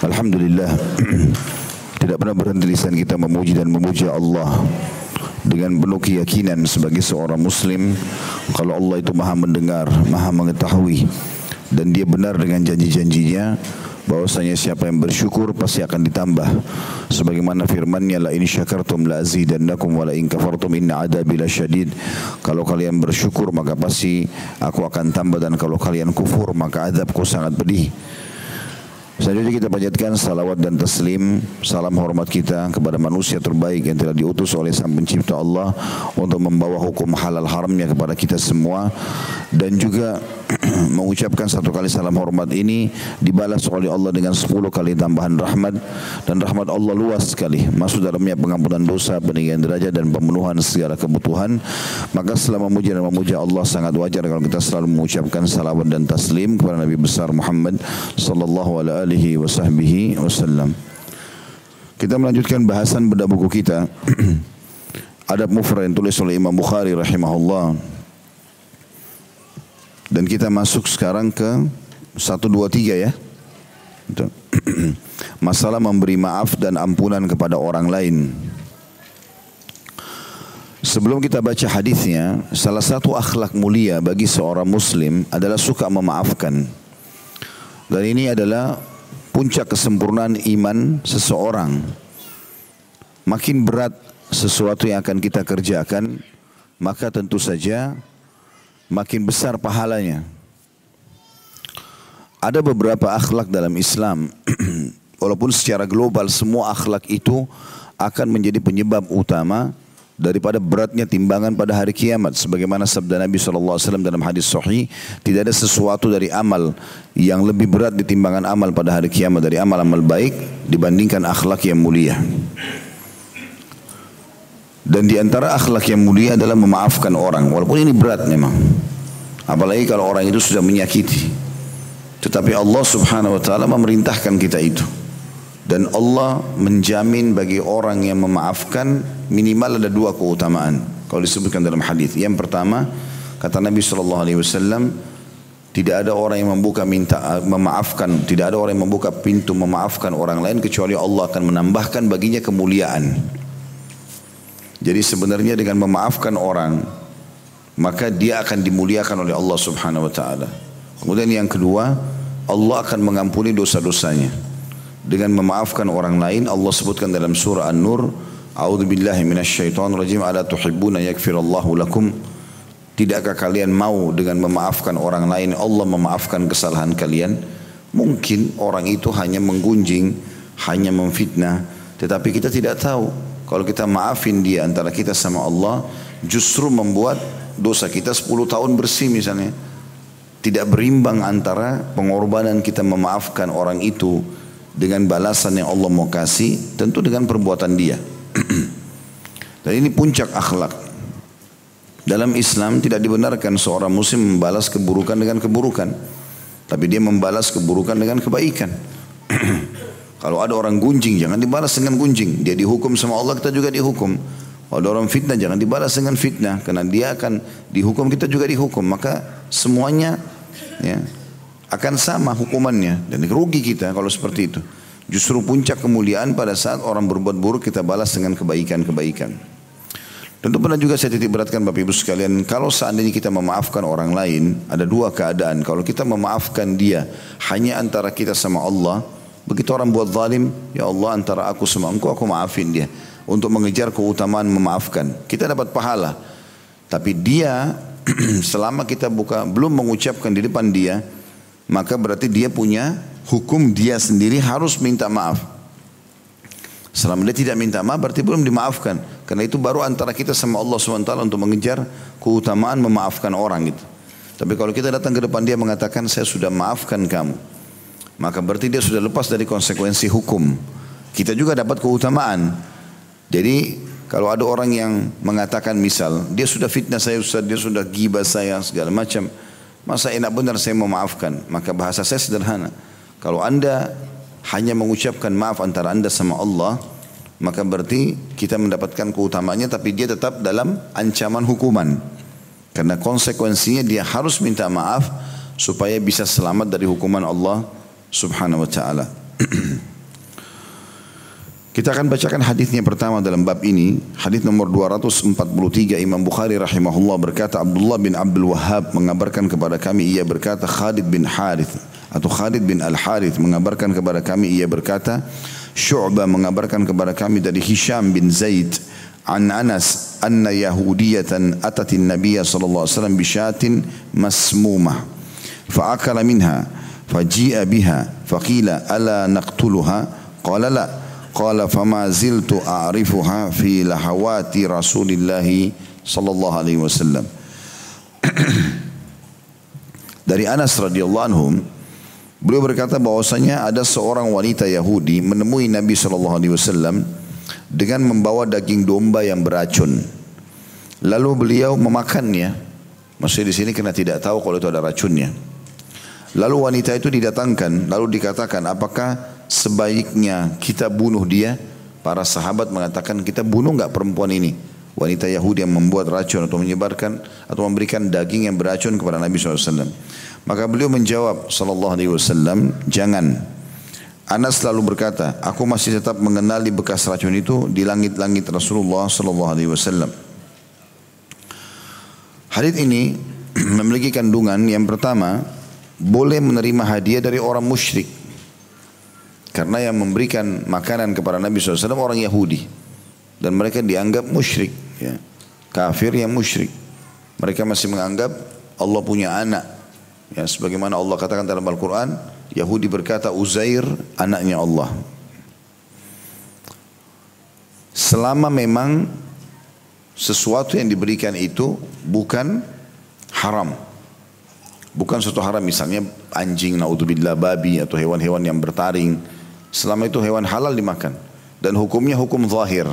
Alhamdulillah. Tidak pernah berhenti lisan kita memuji dan memuja Allah dengan penuh keyakinan sebagai seorang muslim. Kalau Allah itu maha mendengar, maha mengetahui dan dia benar dengan janji-janjinya bahwasanya siapa yang bersyukur pasti akan ditambah. Sebagaimana firman-Nya la in syakartum la azidannakum wa la in kafartum inna adabi lasyadid kalau kalian bersyukur maka pasti aku akan tambah dan kalau kalian kufur maka azabku sangat pedih Selanjutnya kita panjatkan salawat dan taslim, salam hormat kita kepada manusia terbaik yang telah diutus oleh Sang Pencipta Allah untuk membawa hukum halal haramnya kepada kita semua. Dan juga mengucapkan satu kali salam hormat ini dibalas oleh Allah dengan sepuluh kali tambahan rahmat. Dan rahmat Allah luas sekali. Masuk dalamnya pengampunan dosa, peninggian derajat dan pemenuhan segala kebutuhan. Maka selama memuji dan memuja Allah sangat wajar kalau kita selalu mengucapkan salawat dan taslim kepada Nabi besar Muhammad sallallahu alaihi alihi wa sahbihi wasallam. Kita melanjutkan bahasan pada buku kita Adab Mufrad yang tulis oleh Imam Bukhari rahimahullah. Dan kita masuk sekarang ke 1 2 3 ya. Masalah memberi maaf dan ampunan kepada orang lain. Sebelum kita baca hadisnya, salah satu akhlak mulia bagi seorang muslim adalah suka memaafkan. Dan ini adalah puncak kesempurnaan iman seseorang. Makin berat sesuatu yang akan kita kerjakan, maka tentu saja makin besar pahalanya. Ada beberapa akhlak dalam Islam, walaupun secara global semua akhlak itu akan menjadi penyebab utama daripada beratnya timbangan pada hari kiamat. Sebagaimana sabda Nabi SAW dalam hadis sahih tidak ada sesuatu dari amal yang lebih berat di timbangan amal pada hari kiamat dari amal-amal baik dibandingkan akhlak yang mulia. Dan di antara akhlak yang mulia adalah memaafkan orang. Walaupun ini berat memang. Apalagi kalau orang itu sudah menyakiti. Tetapi Allah Subhanahu wa taala memerintahkan kita itu dan Allah menjamin bagi orang yang memaafkan minimal ada dua keutamaan kalau disebutkan dalam hadis. Yang pertama kata Nabi sallallahu alaihi wasallam tidak ada orang yang membuka minta memaafkan, tidak ada orang yang membuka pintu memaafkan orang lain kecuali Allah akan menambahkan baginya kemuliaan. Jadi sebenarnya dengan memaafkan orang maka dia akan dimuliakan oleh Allah Subhanahu wa taala. Kemudian yang kedua, Allah akan mengampuni dosa-dosanya dengan memaafkan orang lain Allah sebutkan dalam surah An-Nur A'udzu billahi rajim ala tuhibbuna yaghfirallahu lakum? Tidakkah kalian mau dengan memaafkan orang lain Allah memaafkan kesalahan kalian? Mungkin orang itu hanya menggunjing Hanya memfitnah Tetapi kita tidak tahu. Kalau kita maafin dia antara kita sama Allah Justru membuat dosa kita 10 tahun bersih misalnya. Tidak berimbang antara pengorbanan kita memaafkan orang itu dengan balasan yang Allah mau kasih tentu dengan perbuatan dia. Dan ini puncak akhlak. Dalam Islam tidak dibenarkan seorang muslim membalas keburukan dengan keburukan tapi dia membalas keburukan dengan kebaikan. Kalau ada orang gunjing jangan dibalas dengan gunjing. Dia dihukum sama Allah kita juga dihukum. Kalau ada orang fitnah jangan dibalas dengan fitnah karena dia akan dihukum kita juga dihukum. Maka semuanya ya akan sama hukumannya dan rugi kita kalau seperti itu. Justru puncak kemuliaan pada saat orang berbuat buruk kita balas dengan kebaikan-kebaikan. Tentu pernah juga saya titik beratkan Bapak Ibu sekalian, kalau seandainya kita memaafkan orang lain, ada dua keadaan. Kalau kita memaafkan dia hanya antara kita sama Allah, begitu orang buat zalim, ya Allah antara aku sama engkau, aku maafin dia. Untuk mengejar keutamaan memaafkan. Kita dapat pahala. Tapi dia, selama kita buka, belum mengucapkan di depan dia, maka berarti dia punya hukum dia sendiri harus minta maaf. Selama dia tidak minta maaf berarti belum dimaafkan. Karena itu baru antara kita sama Allah SWT untuk mengejar keutamaan memaafkan orang gitu. Tapi kalau kita datang ke depan dia mengatakan saya sudah maafkan kamu. Maka berarti dia sudah lepas dari konsekuensi hukum. Kita juga dapat keutamaan. Jadi kalau ada orang yang mengatakan misal dia sudah fitnah saya Ustaz, dia sudah gibah saya segala macam. Masa enak benar saya memaafkan? Maka bahasa saya sederhana. Kalau anda hanya mengucapkan maaf antara anda sama Allah, maka berarti kita mendapatkan keutamanya tapi dia tetap dalam ancaman hukuman. Karena konsekuensinya dia harus minta maaf supaya bisa selamat dari hukuman Allah subhanahu wa ta'ala. Kita akan bacakan hadisnya pertama dalam bab ini. Hadis nomor 243 Imam Bukhari rahimahullah berkata Abdullah bin Abdul Wahhab mengabarkan kepada kami ia berkata Khalid bin Harith atau Khalid bin Al Harith mengabarkan kepada kami ia berkata Syu'bah mengabarkan kepada kami dari Hisham bin Zaid an Anas anna Yahudiyatan atatin Nabiya sallallahu alaihi wasallam bishatin masmumah. Fa'akala minha faji'a biha faqila ala naqtuluha? Qala la qala fama ziltu a'rifuha fi lahawati Rasulillah sallallahu alaihi wasallam. Dari Anas radhiyallahu anhu beliau berkata bahwasanya ada seorang wanita Yahudi menemui Nabi sallallahu alaihi wasallam dengan membawa daging domba yang beracun. Lalu beliau memakannya. Maksudnya di sini karena tidak tahu kalau itu ada racunnya. Lalu wanita itu didatangkan lalu dikatakan apakah sebaiknya kita bunuh dia. Para sahabat mengatakan kita bunuh nggak perempuan ini. Wanita Yahudi yang membuat racun atau menyebarkan atau memberikan daging yang beracun kepada Nabi SAW. Maka beliau menjawab Sallallahu Alaihi Wasallam, jangan. Anas selalu berkata, aku masih tetap mengenali bekas racun itu di langit-langit Rasulullah Sallallahu Alaihi Wasallam. Hadis ini memiliki kandungan yang pertama boleh menerima hadiah dari orang musyrik karena yang memberikan makanan kepada Nabi SAW orang Yahudi. Dan mereka dianggap musyrik. Ya. Kafir yang musyrik. Mereka masih menganggap Allah punya anak. Ya, sebagaimana Allah katakan dalam Al-Quran. Yahudi berkata Uzair anaknya Allah. Selama memang sesuatu yang diberikan itu bukan haram. Bukan suatu haram misalnya anjing, naudzubillah, babi atau hewan-hewan yang bertaring Selama itu hewan halal dimakan. Dan hukumnya hukum zahir.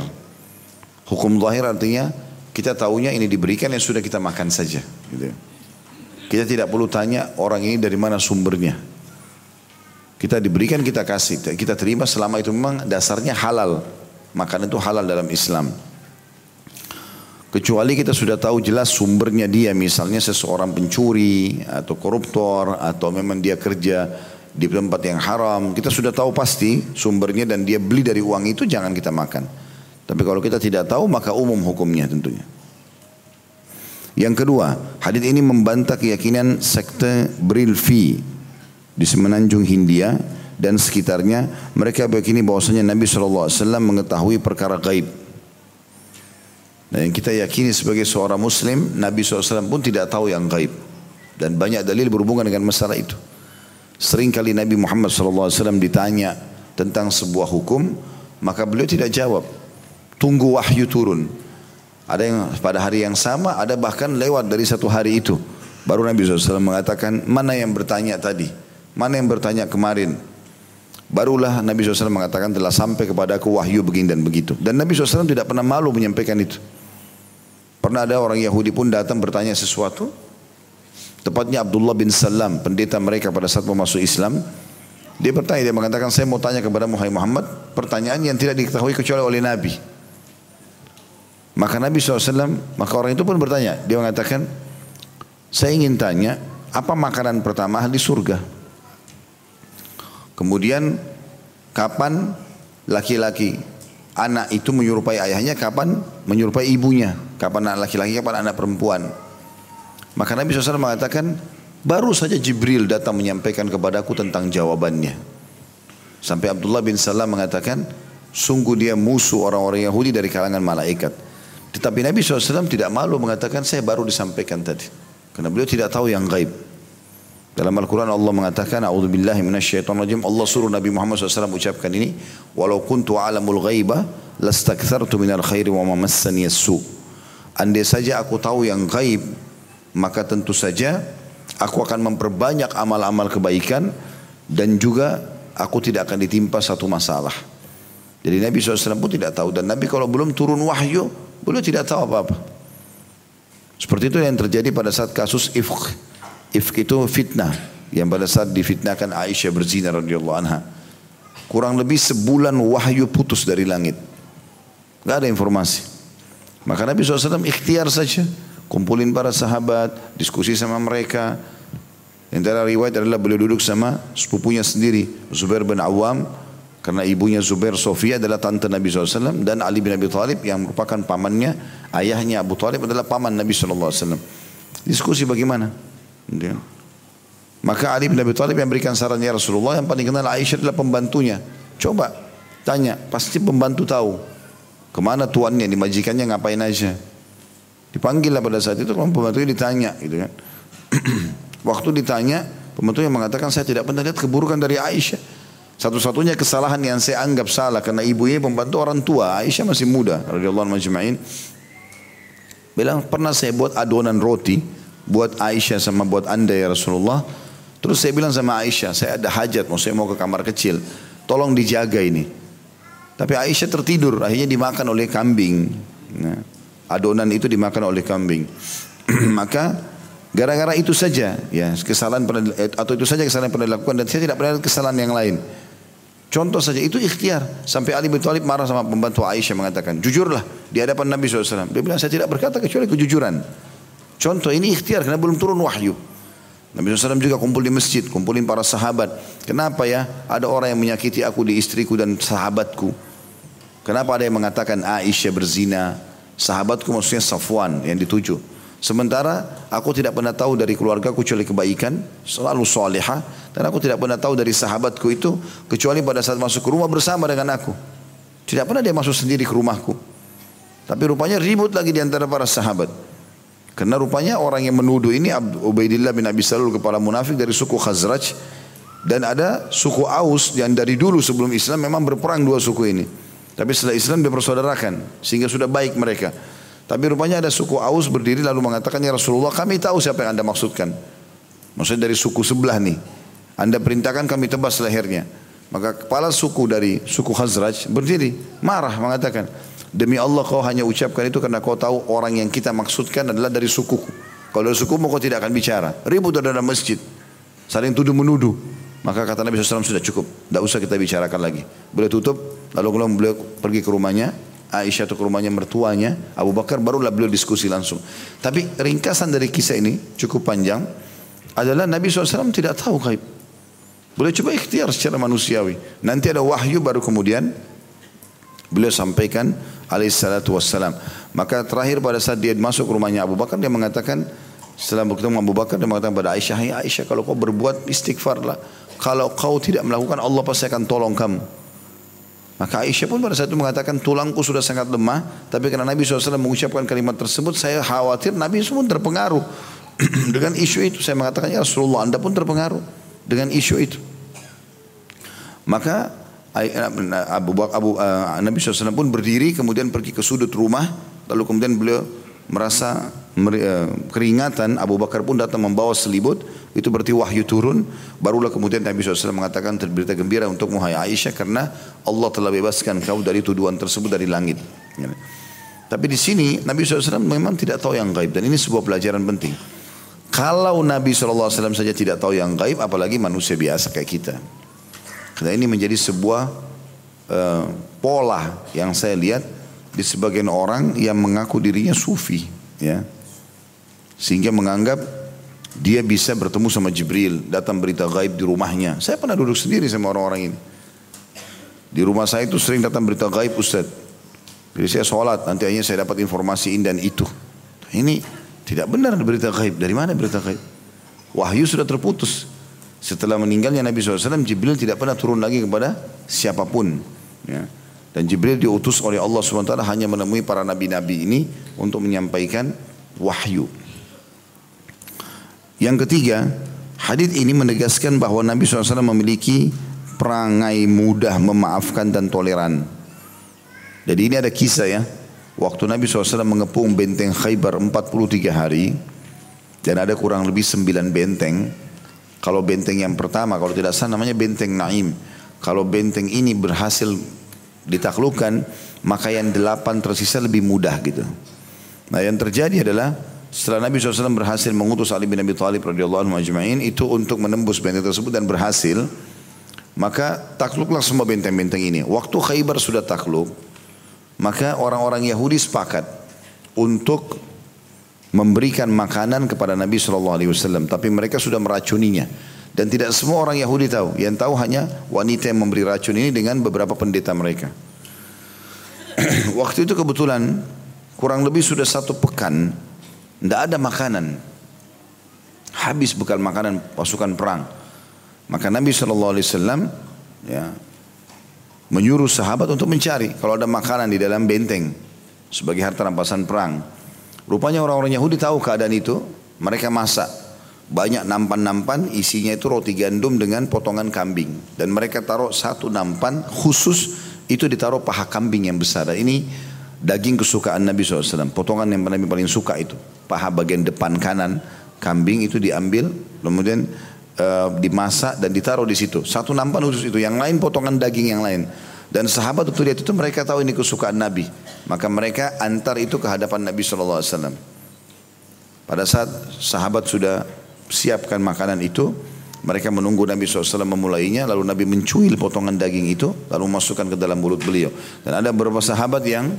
Hukum zahir artinya kita tahunya ini diberikan yang sudah kita makan saja. Gitu. Kita tidak perlu tanya orang ini dari mana sumbernya. Kita diberikan kita kasih, kita terima selama itu memang dasarnya halal. Makan itu halal dalam Islam. Kecuali kita sudah tahu jelas sumbernya dia misalnya seseorang pencuri atau koruptor atau memang dia kerja di tempat yang haram, kita sudah tahu pasti sumbernya dan dia beli dari uang itu jangan kita makan. Tapi kalau kita tidak tahu maka umum hukumnya tentunya. Yang kedua, hadis ini membantah keyakinan sekte Brilfi di semenanjung Hindia dan sekitarnya. Mereka meyakini bahwasanya Nabi SAW mengetahui perkara gaib. Dan yang kita yakini sebagai seorang Muslim, Nabi SAW pun tidak tahu yang gaib. Dan banyak dalil berhubungan dengan masalah itu. Sering kali Nabi Muhammad SAW ditanya tentang sebuah hukum, maka beliau tidak jawab. Tunggu wahyu turun. Ada yang pada hari yang sama, ada bahkan lewat dari satu hari itu. Baru Nabi SAW mengatakan, mana yang bertanya tadi? Mana yang bertanya kemarin? Barulah Nabi SAW mengatakan telah sampai kepada aku wahyu begini dan begitu. Dan Nabi SAW tidak pernah malu menyampaikan itu. Pernah ada orang Yahudi pun datang bertanya sesuatu, Tepatnya Abdullah bin Salam, pendeta mereka pada saat masuk Islam. Dia bertanya, dia mengatakan, saya mau tanya kepada Muhammad, pertanyaan yang tidak diketahui kecuali oleh Nabi. Maka Nabi SAW, maka orang itu pun bertanya, dia mengatakan, saya ingin tanya, apa makanan pertama di surga? Kemudian, kapan laki-laki anak itu menyerupai ayahnya, kapan menyerupai ibunya? Kapan anak laki-laki, kapan anak perempuan? Maka Nabi SAW mengatakan, baru saja Jibril datang menyampaikan kepadaku tentang jawabannya. Sampai Abdullah bin Salam mengatakan, sungguh dia musuh orang-orang Yahudi dari kalangan malaikat. Tetapi Nabi SAW tidak malu mengatakan, saya baru disampaikan tadi. Karena beliau tidak tahu yang gaib. Dalam Al-Quran Allah mengatakan, A'udzubillahi minasyaitonirrajim. Allah suruh Nabi Muhammad SAW ucapkan ini, walau kuntu alamul ghaiba, lastakthartu minal khairi wa mamassani su. Andai saja aku tahu yang gaib, maka tentu saja aku akan memperbanyak amal-amal kebaikan dan juga aku tidak akan ditimpa satu masalah. Jadi Nabi SAW pun tidak tahu dan Nabi kalau belum turun wahyu beliau tidak tahu apa-apa. Seperti itu yang terjadi pada saat kasus ifk. Ifk itu fitnah yang pada saat difitnahkan Aisyah berzina radhiyallahu anha. Kurang lebih sebulan wahyu putus dari langit. Gak ada informasi. Maka Nabi SAW ikhtiar saja kumpulin para sahabat, diskusi sama mereka. Dalam riwayat adalah beliau duduk sama sepupunya sendiri, Zubair bin Awam, Karena ibunya Zubair Sofia adalah tante Nabi SAW dan Ali bin Abi Thalib yang merupakan pamannya, ayahnya Abu Thalib adalah paman Nabi SAW. Diskusi bagaimana? Maka Ali bin Abi Thalib yang berikan sarannya Rasulullah yang paling kenal Aisyah adalah pembantunya. Coba tanya, pasti pembantu tahu ke mana tuannya, dimajikannya ngapain aja. Dipanggil lah pada saat itu, pembantunya ditanya gitu kan. Waktu ditanya, pembantunya mengatakan saya tidak pernah lihat keburukan dari Aisyah. Satu-satunya kesalahan yang saya anggap salah karena ibunya pembantu orang tua, Aisyah masih muda radhiyallahu anhu Bilang pernah saya buat adonan roti buat Aisyah sama buat Anda ya Rasulullah. Terus saya bilang sama Aisyah, saya ada hajat, mau saya mau ke kamar kecil. Tolong dijaga ini. Tapi Aisyah tertidur, akhirnya dimakan oleh kambing. Nah, adonan itu dimakan oleh kambing. Maka gara-gara itu saja ya kesalahan pernah atau itu saja kesalahan pernah dilakukan dan saya tidak pernah kesalahan yang lain. Contoh saja itu ikhtiar. Sampai Ali bin Thalib marah sama pembantu Aisyah mengatakan, jujurlah di hadapan Nabi SAW. Dia bilang, saya tidak berkata kecuali kejujuran. Contoh ini ikhtiar karena belum turun wahyu. Nabi SAW juga kumpul di masjid, kumpulin para sahabat. Kenapa ya ada orang yang menyakiti aku di istriku dan sahabatku? Kenapa ada yang mengatakan Aisyah berzina? Sahabatku maksudnya Safwan yang dituju. Sementara aku tidak pernah tahu dari keluarga kecuali kebaikan, selalu soleha, dan aku tidak pernah tahu dari sahabatku itu kecuali pada saat masuk ke rumah bersama dengan aku. Tidak pernah dia masuk sendiri ke rumahku. Tapi rupanya ribut lagi di antara para sahabat. Karena rupanya orang yang menuduh ini Ubaidillah bin Abi Salul kepala munafik dari suku Khazraj dan ada suku Aus yang dari dulu sebelum Islam memang berperang dua suku ini. Tapi setelah Islam dipersaudarakan sehingga sudah baik mereka. Tapi rupanya ada suku Aus berdiri lalu mengatakan ya Rasulullah kami tahu siapa yang anda maksudkan. Maksudnya dari suku sebelah nih. Anda perintahkan kami tebas lehernya. Maka kepala suku dari suku Khazraj berdiri marah mengatakan demi Allah kau hanya ucapkan itu karena kau tahu orang yang kita maksudkan adalah dari sukuku. Kalau dari sukumu kau tidak akan bicara. Ribut ada dalam masjid. Saling tuduh menuduh. Maka kata Nabi SAW sudah cukup. Tidak usah kita bicarakan lagi. Boleh tutup. Lalu kalau beliau pergi ke rumahnya. Aisyah atau ke rumahnya mertuanya, Abu Bakar barulah beliau diskusi langsung. Tapi ringkasan dari kisah ini cukup panjang adalah Nabi SAW tidak tahu gaib. Boleh coba ikhtiar secara manusiawi. Nanti ada wahyu baru kemudian beliau sampaikan alaihissalatu wassalam. Maka terakhir pada saat dia masuk rumahnya Abu Bakar dia mengatakan setelah bertemu Abu Bakar dia mengatakan pada Aisyah, "Hai Aisyah, kalau kau berbuat istighfarlah. Kalau kau tidak melakukan Allah pasti akan tolong kamu." Maka Aisyah pun pada saat itu mengatakan tulangku sudah sangat lemah. Tapi karena Nabi SAW mengucapkan kalimat tersebut saya khawatir Nabi pun terpengaruh. dengan isu itu saya mengatakan ya Rasulullah anda pun terpengaruh dengan isu itu. Maka Abu Bakar Abu, uh, Nabi SAW pun berdiri kemudian pergi ke sudut rumah lalu kemudian beliau merasa uh, keringatan Abu Bakar pun datang membawa selibut itu berarti wahyu turun. Barulah kemudian Nabi SAW mengatakan terberita gembira untuk Muhai Aisyah karena Allah telah bebaskan kau dari tuduhan tersebut dari langit. Ya. tapi di sini Nabi SAW memang tidak tahu yang gaib dan ini sebuah pelajaran penting. Kalau Nabi SAW saja tidak tahu yang gaib apalagi manusia biasa kayak kita. Karena ini menjadi sebuah uh, pola yang saya lihat di sebagian orang yang mengaku dirinya sufi ya. Sehingga menganggap dia bisa bertemu sama Jibril datang berita gaib di rumahnya. Saya pernah duduk sendiri sama orang-orang ini. Di rumah saya itu sering datang berita gaib Ustaz. Jadi saya sholat nanti akhirnya saya dapat informasi ini dan itu. Ini tidak benar berita gaib. Dari mana berita gaib? Wahyu sudah terputus. Setelah meninggalnya Nabi SAW Jibril tidak pernah turun lagi kepada siapa pun ya. Dan Jibril diutus oleh Allah SWT hanya menemui para nabi-nabi ini untuk menyampaikan wahyu. Yang ketiga, hadis ini menegaskan bahwa Nabi SAW memiliki perangai mudah memaafkan dan toleran. Jadi ini ada kisah ya. Waktu Nabi SAW mengepung benteng Khaybar 43 hari. Dan ada kurang lebih 9 benteng. Kalau benteng yang pertama, kalau tidak salah namanya benteng Naim. Kalau benteng ini berhasil ditaklukkan maka yang delapan tersisa lebih mudah gitu. Nah yang terjadi adalah setelah Nabi SAW berhasil mengutus Ali bin Abi Thalib radhiyallahu anhu ajma'in itu untuk menembus benteng tersebut dan berhasil maka takluklah semua benteng-benteng ini. Waktu Khaybar sudah takluk maka orang-orang Yahudi sepakat untuk memberikan makanan kepada Nabi SAW tapi mereka sudah meracuninya Dan tidak semua orang Yahudi tahu. Yang tahu hanya wanita yang memberi racun ini dengan beberapa pendeta mereka. Waktu itu kebetulan kurang lebih sudah satu pekan. Tidak ada makanan. Habis bekal makanan pasukan perang. Maka Nabi SAW ya, menyuruh sahabat untuk mencari kalau ada makanan di dalam benteng sebagai harta rampasan perang. Rupanya orang-orang Yahudi tahu keadaan itu, mereka masak banyak nampan-nampan isinya itu roti gandum dengan potongan kambing dan mereka taruh satu nampan khusus itu ditaruh paha kambing yang besar dan ini daging kesukaan Nabi SAW potongan yang Nabi paling suka itu paha bagian depan kanan kambing itu diambil kemudian uh, dimasak dan ditaruh di situ satu nampan khusus itu yang lain potongan daging yang lain dan sahabat itu lihat itu mereka tahu ini kesukaan Nabi maka mereka antar itu ke hadapan Nabi SAW pada saat sahabat sudah siapkan makanan itu. Mereka menunggu Nabi SAW memulainya, lalu Nabi mencuil potongan daging itu, lalu masukkan ke dalam mulut beliau. Dan ada beberapa sahabat yang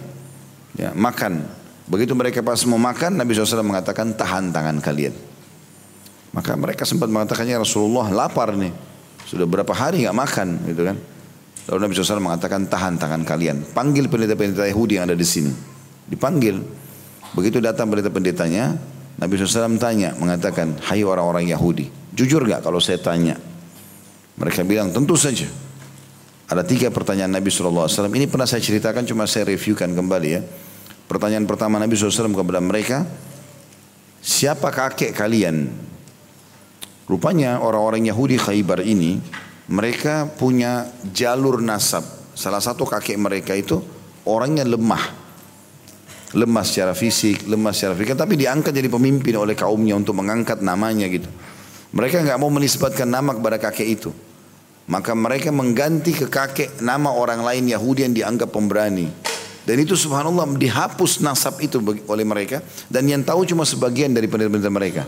ya, makan. Begitu mereka pas mau makan, Nabi SAW mengatakan tahan tangan kalian. Maka mereka sempat mengatakannya Rasulullah lapar nih, sudah berapa hari nggak makan, gitu kan? Lalu Nabi SAW mengatakan tahan tangan kalian. Panggil pendeta-pendeta Yahudi yang ada di sini. Dipanggil. Begitu datang pendeta-pendetanya, Nabi SAW tanya, mengatakan, hai orang-orang Yahudi, jujur gak kalau saya tanya? Mereka bilang, tentu saja. Ada tiga pertanyaan Nabi SAW. Ini pernah saya ceritakan, cuma saya reviewkan kembali ya. Pertanyaan pertama Nabi SAW kepada mereka, siapa kakek kalian? Rupanya orang-orang Yahudi Khaybar ini, mereka punya jalur nasab. Salah satu kakek mereka itu orangnya lemah lemah secara fisik, lemah secara fisik, tapi diangkat jadi pemimpin oleh kaumnya untuk mengangkat namanya gitu. Mereka nggak mau menisbatkan nama kepada kakek itu. Maka mereka mengganti ke kakek nama orang lain Yahudi yang dianggap pemberani. Dan itu subhanallah dihapus nasab itu oleh mereka. Dan yang tahu cuma sebagian dari pendeta-pendeta mereka.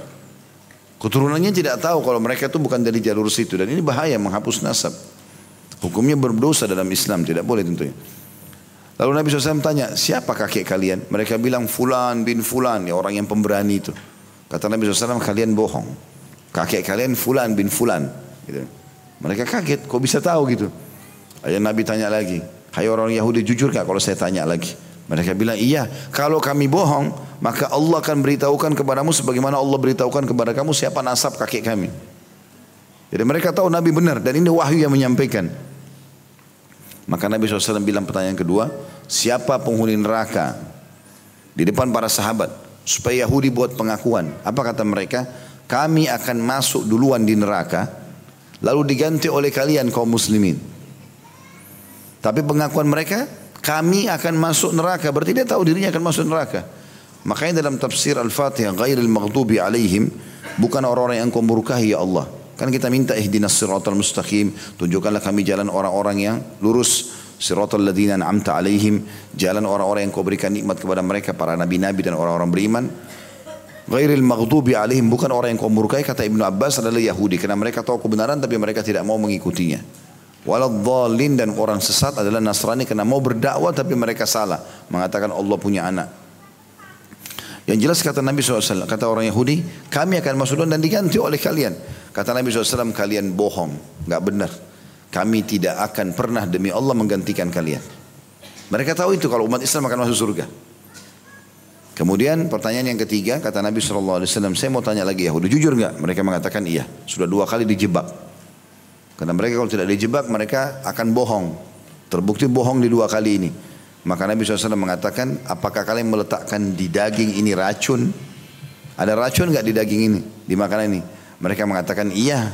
Keturunannya tidak tahu kalau mereka itu bukan dari jalur situ. Dan ini bahaya menghapus nasab. Hukumnya berdosa dalam Islam, tidak boleh tentunya. Lalu Nabi SAW tanya, siapa kakek kalian? Mereka bilang fulan bin fulan, ya orang yang pemberani itu. Kata Nabi SAW, kalian bohong. Kakek kalian fulan bin fulan. Gitu. Mereka kaget, kok bisa tahu gitu? Ayah Nabi tanya lagi, hai orang Yahudi jujur gak kalau saya tanya lagi? Mereka bilang, iya, kalau kami bohong, maka Allah akan beritahukan kepadamu sebagaimana Allah beritahukan kepada kamu siapa nasab kakek kami. Jadi mereka tahu Nabi benar dan ini wahyu yang menyampaikan. Maka Nabi SAW bilang pertanyaan kedua, siapa penghuni neraka di depan para sahabat supaya Yahudi buat pengakuan. Apa kata mereka? Kami akan masuk duluan di neraka lalu diganti oleh kalian kaum muslimin. Tapi pengakuan mereka kami akan masuk neraka berarti dia tahu dirinya akan masuk neraka. Makanya dalam tafsir Al-Fatihah ghairil maghdubi alaihim bukan orang-orang yang kau murkahi ya Allah Kan kita minta ihdinas siratal mustaqim, tunjukkanlah kami jalan orang-orang yang lurus. Siratal ladina an'amta alaihim, jalan orang-orang yang kau berikan nikmat kepada mereka para nabi-nabi dan orang-orang beriman. Ghairil maghdubi alaihim bukan orang yang kau murkai kata Ibnu Abbas adalah Yahudi karena mereka tahu kebenaran tapi mereka tidak mau mengikutinya. Waladhdallin dan orang sesat adalah Nasrani karena mau berdakwah tapi mereka salah mengatakan Allah punya anak. Yang jelas kata Nabi SAW, kata orang Yahudi, kami akan masuk dan diganti oleh kalian. Kata Nabi SAW, kalian bohong, nggak benar. Kami tidak akan pernah demi Allah menggantikan kalian. Mereka tahu itu kalau umat Islam akan masuk surga. Kemudian pertanyaan yang ketiga, kata Nabi SAW, saya mau tanya lagi Yahudi, jujur nggak? Mereka mengatakan iya, sudah dua kali dijebak. Karena mereka kalau tidak dijebak, mereka akan bohong. Terbukti bohong di dua kali ini. Maka Nabi SAW mengatakan, apakah kalian meletakkan di daging ini racun? Ada racun nggak di daging ini, di makanan ini? Mereka mengatakan iya.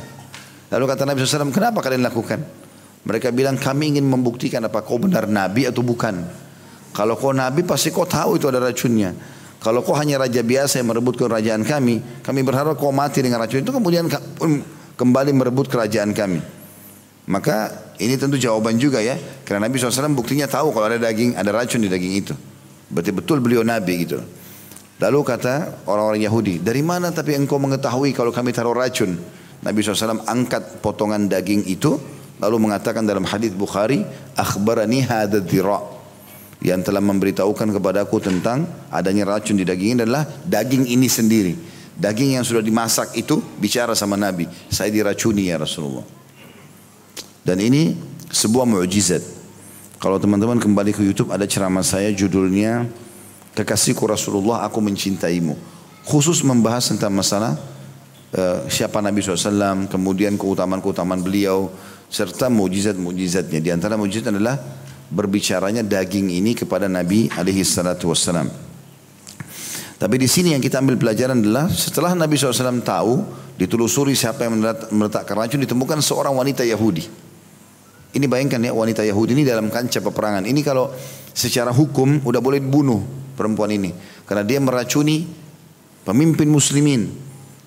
Lalu kata Nabi SAW, kenapa kalian lakukan? Mereka bilang, kami ingin membuktikan apa kau benar Nabi atau bukan. Kalau kau Nabi pasti kau tahu itu ada racunnya. Kalau kau hanya raja biasa yang merebut kerajaan kami, kami berharap kau mati dengan racun itu kemudian kembali merebut kerajaan kami. Maka ini tentu jawaban juga ya. Karena Nabi SAW buktinya tahu kalau ada daging, ada racun di daging itu. Berarti betul beliau Nabi gitu. Lalu kata orang-orang Yahudi, dari mana tapi engkau mengetahui kalau kami taruh racun? Nabi SAW angkat potongan daging itu, lalu mengatakan dalam hadis Bukhari, akhbarani hadad yang telah memberitahukan kepadaku tentang adanya racun di daging ini adalah daging ini sendiri. Daging yang sudah dimasak itu bicara sama Nabi. Saya diracuni ya Rasulullah. Dan ini sebuah mukjizat. Kalau teman-teman kembali ke YouTube ada ceramah saya judulnya Kekasihku Rasulullah aku mencintaimu. Khusus membahas tentang masalah uh, siapa Nabi SAW, kemudian keutamaan-keutamaan beliau, serta mujizat-mujizatnya. Di antara mujizat adalah berbicaranya daging ini kepada Nabi alaihi salatu wassalam. Tapi di sini yang kita ambil pelajaran adalah setelah Nabi SAW tahu, ditelusuri siapa yang meletakkan racun, ditemukan seorang wanita Yahudi. Ini bayangkan ya wanita Yahudi ini dalam kancah peperangan. Ini kalau secara hukum udah boleh dibunuh perempuan ini. Karena dia meracuni pemimpin muslimin.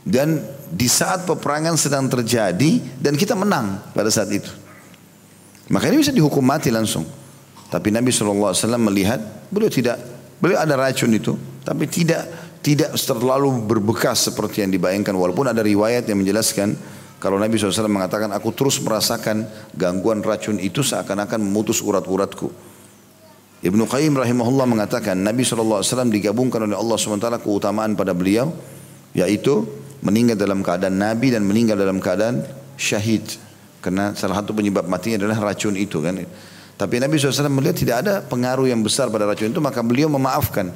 Dan di saat peperangan sedang terjadi dan kita menang pada saat itu. Maka ini bisa dihukum mati langsung. Tapi Nabi SAW melihat beliau tidak, beliau ada racun itu. Tapi tidak tidak terlalu berbekas seperti yang dibayangkan. Walaupun ada riwayat yang menjelaskan kalau Nabi SAW mengatakan aku terus merasakan gangguan racun itu seakan-akan memutus urat-uratku. Ibnu Qayyim rahimahullah mengatakan Nabi SAW digabungkan oleh Allah SWT keutamaan pada beliau yaitu meninggal dalam keadaan Nabi dan meninggal dalam keadaan syahid. Karena salah satu penyebab matinya adalah racun itu kan? Tapi Nabi SAW melihat tidak ada pengaruh yang besar pada racun itu maka beliau memaafkan.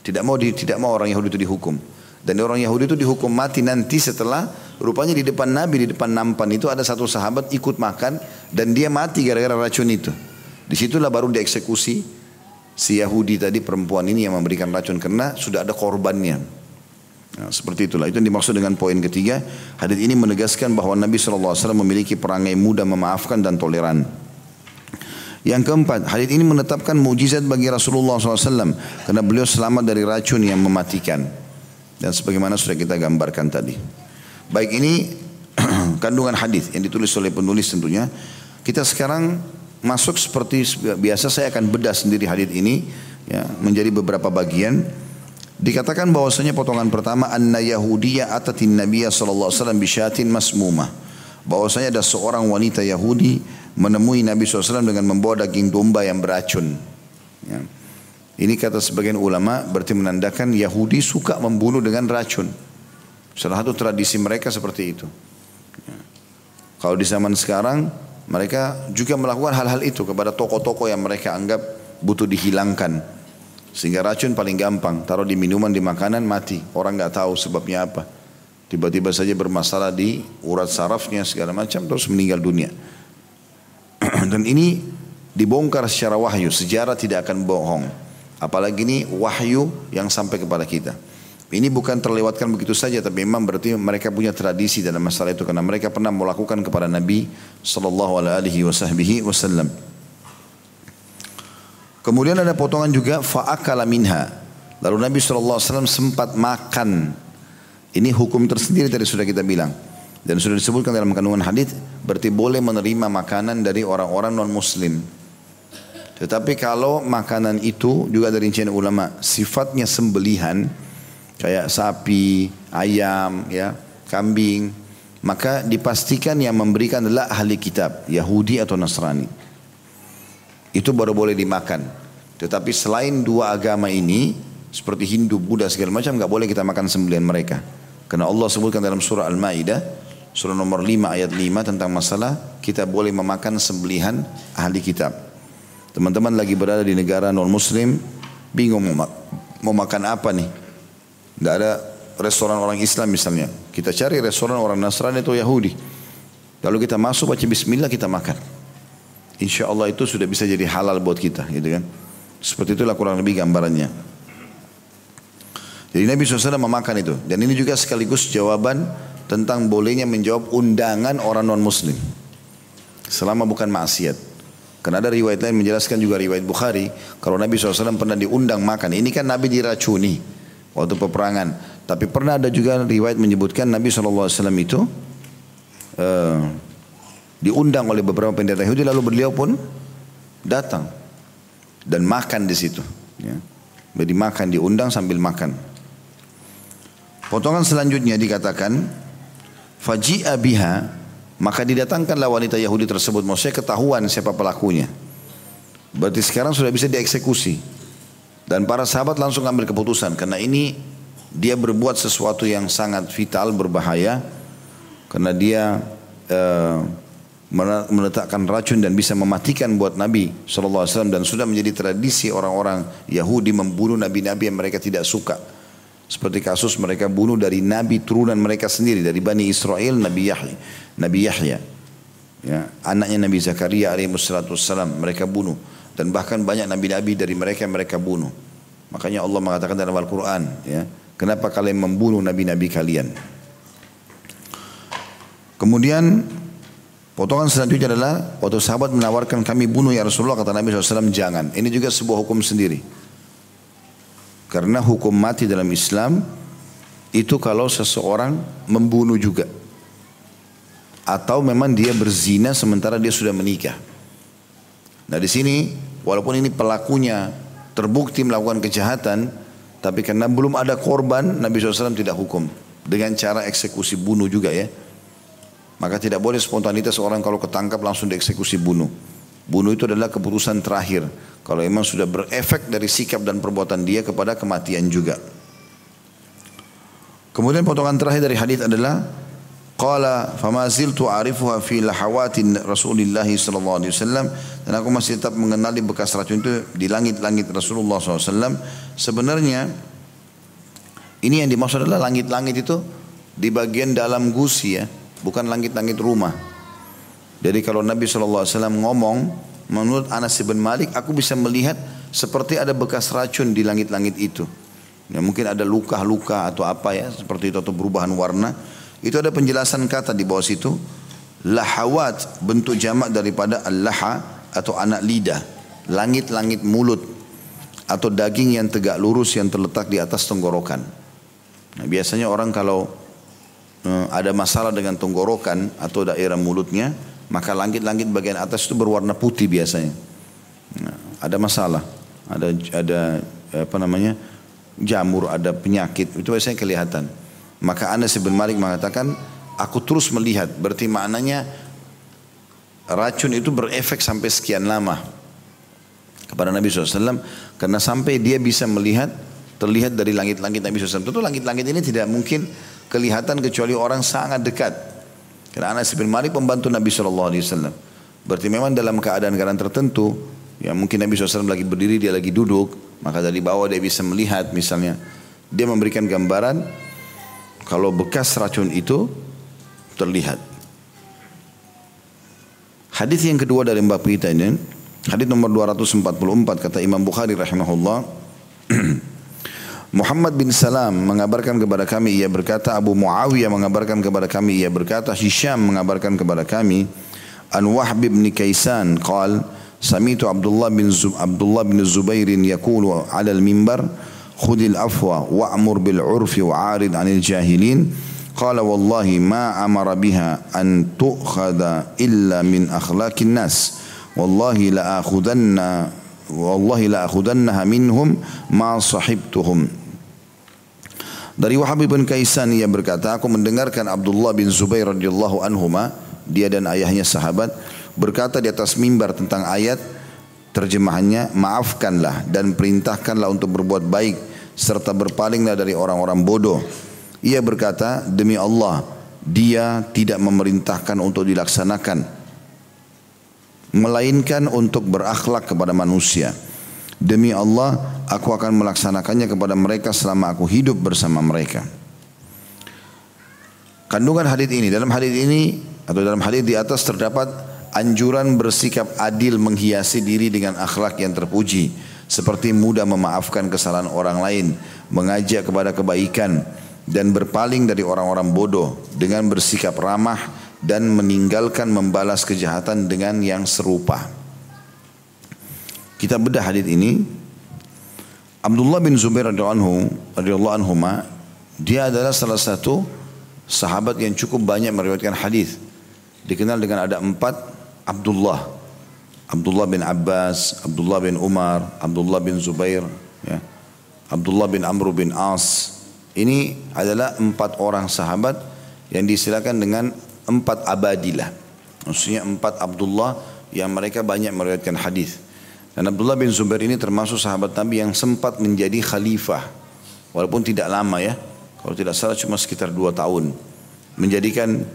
Tidak mau di, tidak mau orang Yahudi itu dihukum. Dan orang Yahudi itu dihukum mati nanti setelah rupanya di depan Nabi di depan nampan itu ada satu sahabat ikut makan dan dia mati gara-gara racun itu Di situlah baru dieksekusi si Yahudi tadi perempuan ini yang memberikan racun karena sudah ada korbannya. Nah, seperti itulah itu yang dimaksud dengan poin ketiga. Hadis ini menegaskan bahwa Nabi SAW memiliki perangai mudah memaafkan dan toleran. Yang keempat, hadis ini menetapkan mujizat bagi Rasulullah SAW karena beliau selamat dari racun yang mematikan. Dan sebagaimana sudah kita gambarkan tadi. Baik ini kandungan hadis yang ditulis oleh penulis tentunya. Kita sekarang masuk seperti biasa saya akan bedah sendiri hadis ini ya, menjadi beberapa bagian. Dikatakan bahwasanya potongan pertama anna Yahudiyah atatin Nabiya sallallahu alaihi wasallam bisyatin masmumah. Bahwasanya ada seorang wanita Yahudi menemui Nabi SAW dengan membawa daging domba yang beracun. Ya. Ini kata sebagian ulama berarti menandakan Yahudi suka membunuh dengan racun. Salah satu tradisi mereka seperti itu. Ya. Kalau di zaman sekarang mereka juga melakukan hal-hal itu kepada toko-toko yang mereka anggap butuh dihilangkan. Sehingga racun paling gampang, taruh di minuman, di makanan, mati. Orang nggak tahu sebabnya apa. Tiba-tiba saja bermasalah di urat sarafnya segala macam terus meninggal dunia. Dan ini dibongkar secara wahyu, sejarah tidak akan bohong. Apalagi ini wahyu yang sampai kepada kita. Ini bukan terlewatkan begitu saja, tapi memang berarti mereka punya tradisi dalam masalah itu karena mereka pernah melakukan kepada Nabi Sallallahu Alaihi Wasallam. Kemudian ada potongan juga faakala minha. Lalu Nabi Sallallahu Alaihi Wasallam sempat makan. Ini hukum tersendiri tadi sudah kita bilang dan sudah disebutkan dalam kandungan hadis berarti boleh menerima makanan dari orang-orang non Muslim. Tetapi kalau makanan itu juga dari rincian ulama sifatnya sembelihan kayak sapi, ayam, ya, kambing, maka dipastikan yang memberikan adalah ahli kitab, Yahudi atau Nasrani. Itu baru boleh dimakan. Tetapi selain dua agama ini, seperti Hindu, Buddha segala macam, nggak boleh kita makan sembelihan mereka. Karena Allah sebutkan dalam surah Al-Maidah, surah nomor 5 ayat 5 tentang masalah kita boleh memakan sembelihan ahli kitab. Teman-teman lagi berada di negara non muslim, bingung mau, mau makan apa nih? Tidak ada restoran orang Islam misalnya. Kita cari restoran orang Nasrani atau Yahudi. Lalu kita masuk baca bismillah kita makan. Insya Allah itu sudah bisa jadi halal buat kita gitu kan. Seperti itulah kurang lebih gambarannya. Jadi Nabi SAW memakan itu. Dan ini juga sekaligus jawaban tentang bolehnya menjawab undangan orang non muslim. Selama bukan maksiat. Karena ada riwayat lain menjelaskan juga riwayat Bukhari. Kalau Nabi SAW pernah diundang makan. Ini kan Nabi diracuni waktu peperangan. Tapi pernah ada juga riwayat menyebutkan Nabi SAW itu uh, diundang oleh beberapa pendeta Yahudi lalu beliau pun datang dan makan di situ. Ya. Jadi makan diundang sambil makan. Potongan selanjutnya dikatakan faji'a biha maka didatangkanlah wanita Yahudi tersebut maksudnya ketahuan siapa pelakunya. Berarti sekarang sudah bisa dieksekusi. Dan para sahabat langsung ambil keputusan karena ini dia berbuat sesuatu yang sangat vital berbahaya karena dia uh, meletakkan racun dan bisa mematikan buat Nabi SAW dan sudah menjadi tradisi orang-orang Yahudi membunuh nabi-nabi yang mereka tidak suka. Seperti kasus mereka bunuh dari nabi turunan mereka sendiri dari Bani Israel Nabi Yahya. Nabi Yahya. Ya, anaknya Nabi Zakaria alaihissalam mereka bunuh dan bahkan banyak nabi-nabi dari mereka yang mereka bunuh. Makanya Allah mengatakan dalam Al-Qur'an ya, kenapa kalian membunuh nabi-nabi kalian? Kemudian Potongan selanjutnya adalah waktu sahabat menawarkan kami bunuh ya Rasulullah kata Nabi SAW jangan. Ini juga sebuah hukum sendiri. Karena hukum mati dalam Islam itu kalau seseorang membunuh juga. Atau memang dia berzina sementara dia sudah menikah. Nah di sini walaupun ini pelakunya terbukti melakukan kejahatan, tapi karena belum ada korban Nabi SAW tidak hukum. Dengan cara eksekusi bunuh juga ya. Maka tidak boleh spontanitas orang kalau ketangkap langsung dieksekusi bunuh. Bunuh itu adalah keputusan terakhir. Kalau memang sudah berefek dari sikap dan perbuatan dia kepada kematian juga. Kemudian potongan terakhir dari hadis adalah qala fama ziltu arifuha fi lahawatin Rasulullah sallallahu alaihi wasallam dan aku masih tetap mengenali bekas racun itu di langit-langit Rasulullah SAW. Sebenarnya ini yang dimaksud adalah langit-langit itu di bagian dalam gusi ya bukan langit-langit rumah. Jadi kalau Nabi SAW ngomong, menurut Anas bin Malik, aku bisa melihat seperti ada bekas racun di langit-langit itu. Ya, mungkin ada luka-luka atau apa ya, seperti itu atau perubahan warna. Itu ada penjelasan kata di bawah situ. Lahawat bentuk jamak daripada al-laha atau anak lidah. Langit-langit mulut atau daging yang tegak lurus yang terletak di atas tenggorokan. Nah, biasanya orang kalau Eh, ada masalah dengan tenggorokan atau daerah mulutnya, maka langit-langit bagian atas itu berwarna putih biasanya. Nah, ada masalah, ada ada apa namanya jamur, ada penyakit itu biasanya kelihatan. Maka Anas bin Malik mengatakan, aku terus melihat, berarti maknanya racun itu berefek sampai sekian lama kepada Nabi SAW karena sampai dia bisa melihat terlihat dari langit-langit Nabi SAW. Tentu langit-langit ini tidak mungkin kelihatan kecuali orang sangat dekat. Karena Anas bin Malik pembantu Nabi SAW. Berarti memang dalam keadaan-keadaan tertentu, ya mungkin Nabi SAW lagi berdiri, dia lagi duduk, maka dari bawah dia bisa melihat misalnya. Dia memberikan gambaran kalau bekas racun itu terlihat. Hadis yang kedua dari Mbak kita ini, hadis nomor 244 kata Imam Bukhari rahimahullah. Muhammad bin Salam mengabarkan kepada kami ia berkata Abu Muawiyah mengabarkan kepada kami ia berkata Hisham mengabarkan kepada kami an Wahb bin Kaisan qal samitu Abdullah bin Zub Abdullah bin Zubair yaqulu ala al-minbar khudil afwa wa'mur bil urfi wa'arid 'anil jahilin qala wallahi ma amara biha an tu'khadha illa min akhlaqin nas wallahi la akhudanna wallahi la akhudannaha minhum ma dari Wahab bin Kaisan ia berkata, aku mendengarkan Abdullah bin Zubair radhiyallahu anhuma, dia dan ayahnya sahabat, berkata di atas mimbar tentang ayat terjemahannya, maafkanlah dan perintahkanlah untuk berbuat baik serta berpalinglah dari orang-orang bodoh. Ia berkata, demi Allah, dia tidak memerintahkan untuk dilaksanakan, melainkan untuk berakhlak kepada manusia. Demi Allah, aku akan melaksanakannya kepada mereka selama aku hidup bersama mereka. Kandungan hadis ini, dalam hadis ini atau dalam hadis di atas terdapat anjuran bersikap adil menghiasi diri dengan akhlak yang terpuji seperti mudah memaafkan kesalahan orang lain, mengajak kepada kebaikan dan berpaling dari orang-orang bodoh dengan bersikap ramah dan meninggalkan membalas kejahatan dengan yang serupa. Kita bedah hadis ini. Abdullah bin Zubair radhiyallahu anhu dia adalah salah satu sahabat yang cukup banyak meriwayatkan hadis. Dikenal dengan ada empat Abdullah. Abdullah bin Abbas, Abdullah bin Umar, Abdullah bin Zubair, ya. Abdullah bin Amr bin As. Ini adalah empat orang sahabat yang disilakan dengan empat abadilah. Maksudnya empat Abdullah yang mereka banyak meriwayatkan hadis. Dan Abdullah bin Zubair ini termasuk sahabat Nabi yang sempat menjadi khalifah walaupun tidak lama ya. Kalau tidak salah cuma sekitar dua tahun. Menjadikan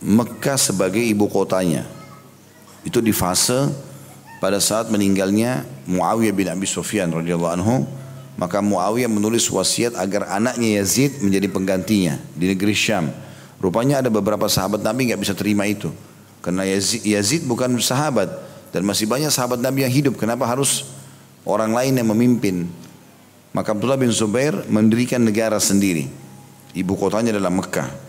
Mekah sebagai ibu kotanya. Itu di fase pada saat meninggalnya Muawiyah bin Abi Sufyan radhiyallahu anhu, maka Muawiyah menulis wasiat agar anaknya Yazid menjadi penggantinya di negeri Syam. Rupanya ada beberapa sahabat Nabi nggak bisa terima itu. Karena Yazid, Yazid bukan sahabat dan masih banyak sahabat Nabi yang hidup. Kenapa harus orang lain yang memimpin? Maka Abdullah bin Zubair mendirikan negara sendiri. Ibu kotanya adalah Mekah.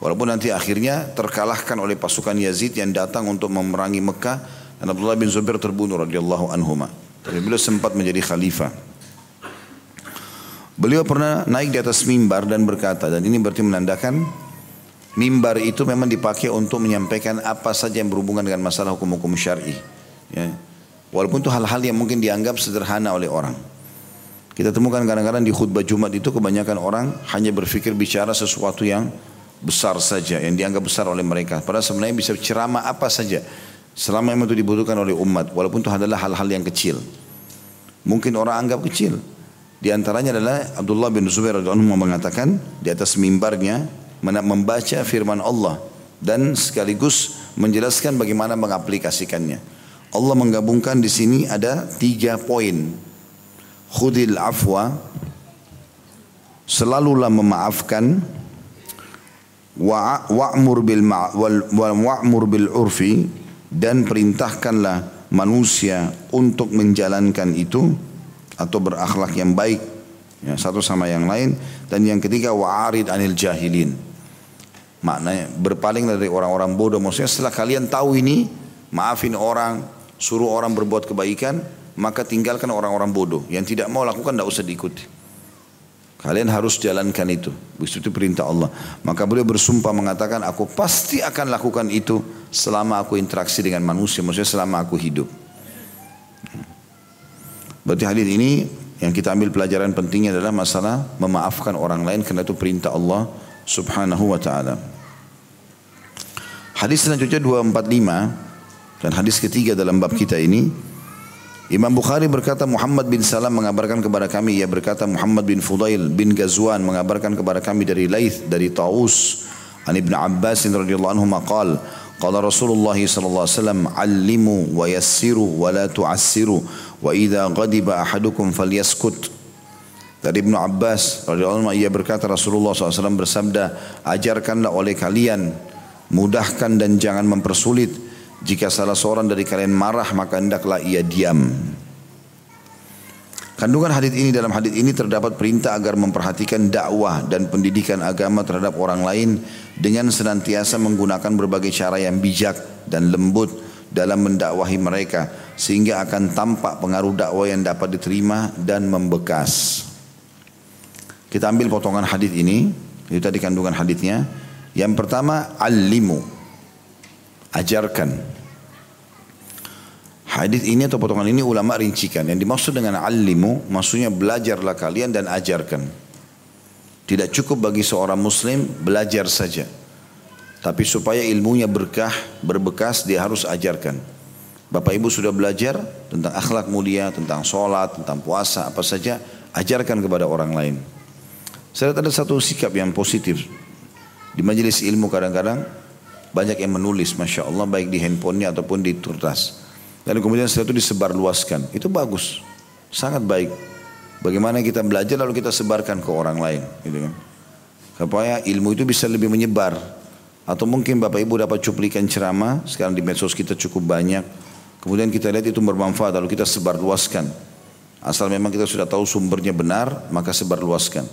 Walaupun nanti akhirnya terkalahkan oleh pasukan Yazid yang datang untuk memerangi Mekah dan Abdullah bin Zubair terbunuh radhiyallahu anhuma. Tapi beliau sempat menjadi khalifah. Beliau pernah naik di atas mimbar dan berkata dan ini berarti menandakan Mimbar itu memang dipakai untuk menyampaikan apa saja yang berhubungan dengan masalah hukum-hukum syar'i. Ya. Walaupun itu hal-hal yang mungkin dianggap sederhana oleh orang. Kita temukan kadang-kadang di khutbah Jumat itu kebanyakan orang hanya berpikir bicara sesuatu yang besar saja, yang dianggap besar oleh mereka. Padahal sebenarnya bisa ceramah apa saja. Selama yang itu dibutuhkan oleh umat, walaupun itu adalah hal-hal yang kecil. Mungkin orang anggap kecil. Di antaranya adalah Abdullah bin Zubair radhiyallahu mengatakan di atas mimbarnya membaca firman Allah dan sekaligus menjelaskan bagaimana mengaplikasikannya. Allah menggabungkan di sini ada tiga poin. Khudil afwa, selalulah memaafkan, wa'mur bil wa'mur bil urfi dan perintahkanlah manusia untuk menjalankan itu atau berakhlak yang baik ya, satu sama yang lain dan yang ketiga wa'arid anil jahilin Maknanya berpaling dari orang-orang bodoh. Maksudnya setelah kalian tahu ini, maafin orang, suruh orang berbuat kebaikan, maka tinggalkan orang-orang bodoh. Yang tidak mau lakukan tidak usah diikuti. Kalian harus jalankan itu. Itu perintah Allah. Maka beliau bersumpah mengatakan, aku pasti akan lakukan itu selama aku interaksi dengan manusia. Maksudnya selama aku hidup. Berarti hadis ini yang kita ambil pelajaran pentingnya adalah masalah memaafkan orang lain karena itu perintah Allah subhanahu wa ta'ala. Hadis selanjutnya 245 dan hadis ketiga dalam bab kita ini Imam Bukhari berkata Muhammad bin Salam mengabarkan kepada kami ia berkata Muhammad bin Fudail bin Ghazwan mengabarkan kepada kami dari Laith dari Taus an Ibn Abbas radhiyallahu anhu maqal qala Rasulullah sallallahu alaihi wasallam allimu wa yassiru wa la tu'assiru wa idza ghadiba ahadukum falyaskut dari Ibnu Abbas radhiyallahu ia berkata Rasulullah SAW bersabda, ajarkanlah oleh kalian, mudahkan dan jangan mempersulit. Jika salah seorang dari kalian marah maka hendaklah ia diam. Kandungan hadis ini dalam hadis ini terdapat perintah agar memperhatikan dakwah dan pendidikan agama terhadap orang lain dengan senantiasa menggunakan berbagai cara yang bijak dan lembut dalam mendakwahi mereka sehingga akan tampak pengaruh dakwah yang dapat diterima dan membekas. Kita ambil potongan hadis ini, itu tadi kandungan hadisnya. Yang pertama, alimu. Ajarkan. Hadis ini atau potongan ini ulama rincikan. Yang dimaksud dengan alimu, maksudnya belajarlah kalian dan ajarkan. Tidak cukup bagi seorang muslim belajar saja. Tapi supaya ilmunya berkah, berbekas, dia harus ajarkan. Bapak ibu sudah belajar tentang akhlak mulia, tentang sholat, tentang puasa, apa saja, ajarkan kepada orang lain. Saya lihat ada satu sikap yang positif. Di majelis ilmu kadang-kadang banyak yang menulis Masya Allah baik di handphonenya ataupun di kertas. Dan kemudian setelah itu disebarluaskan. Itu bagus. Sangat baik. Bagaimana kita belajar lalu kita sebarkan ke orang lain. Gitu kan. Supaya ilmu itu bisa lebih menyebar. Atau mungkin Bapak Ibu dapat cuplikan ceramah. Sekarang di medsos kita cukup banyak. Kemudian kita lihat itu bermanfaat lalu kita sebarluaskan. Asal memang kita sudah tahu sumbernya benar maka sebarluaskan.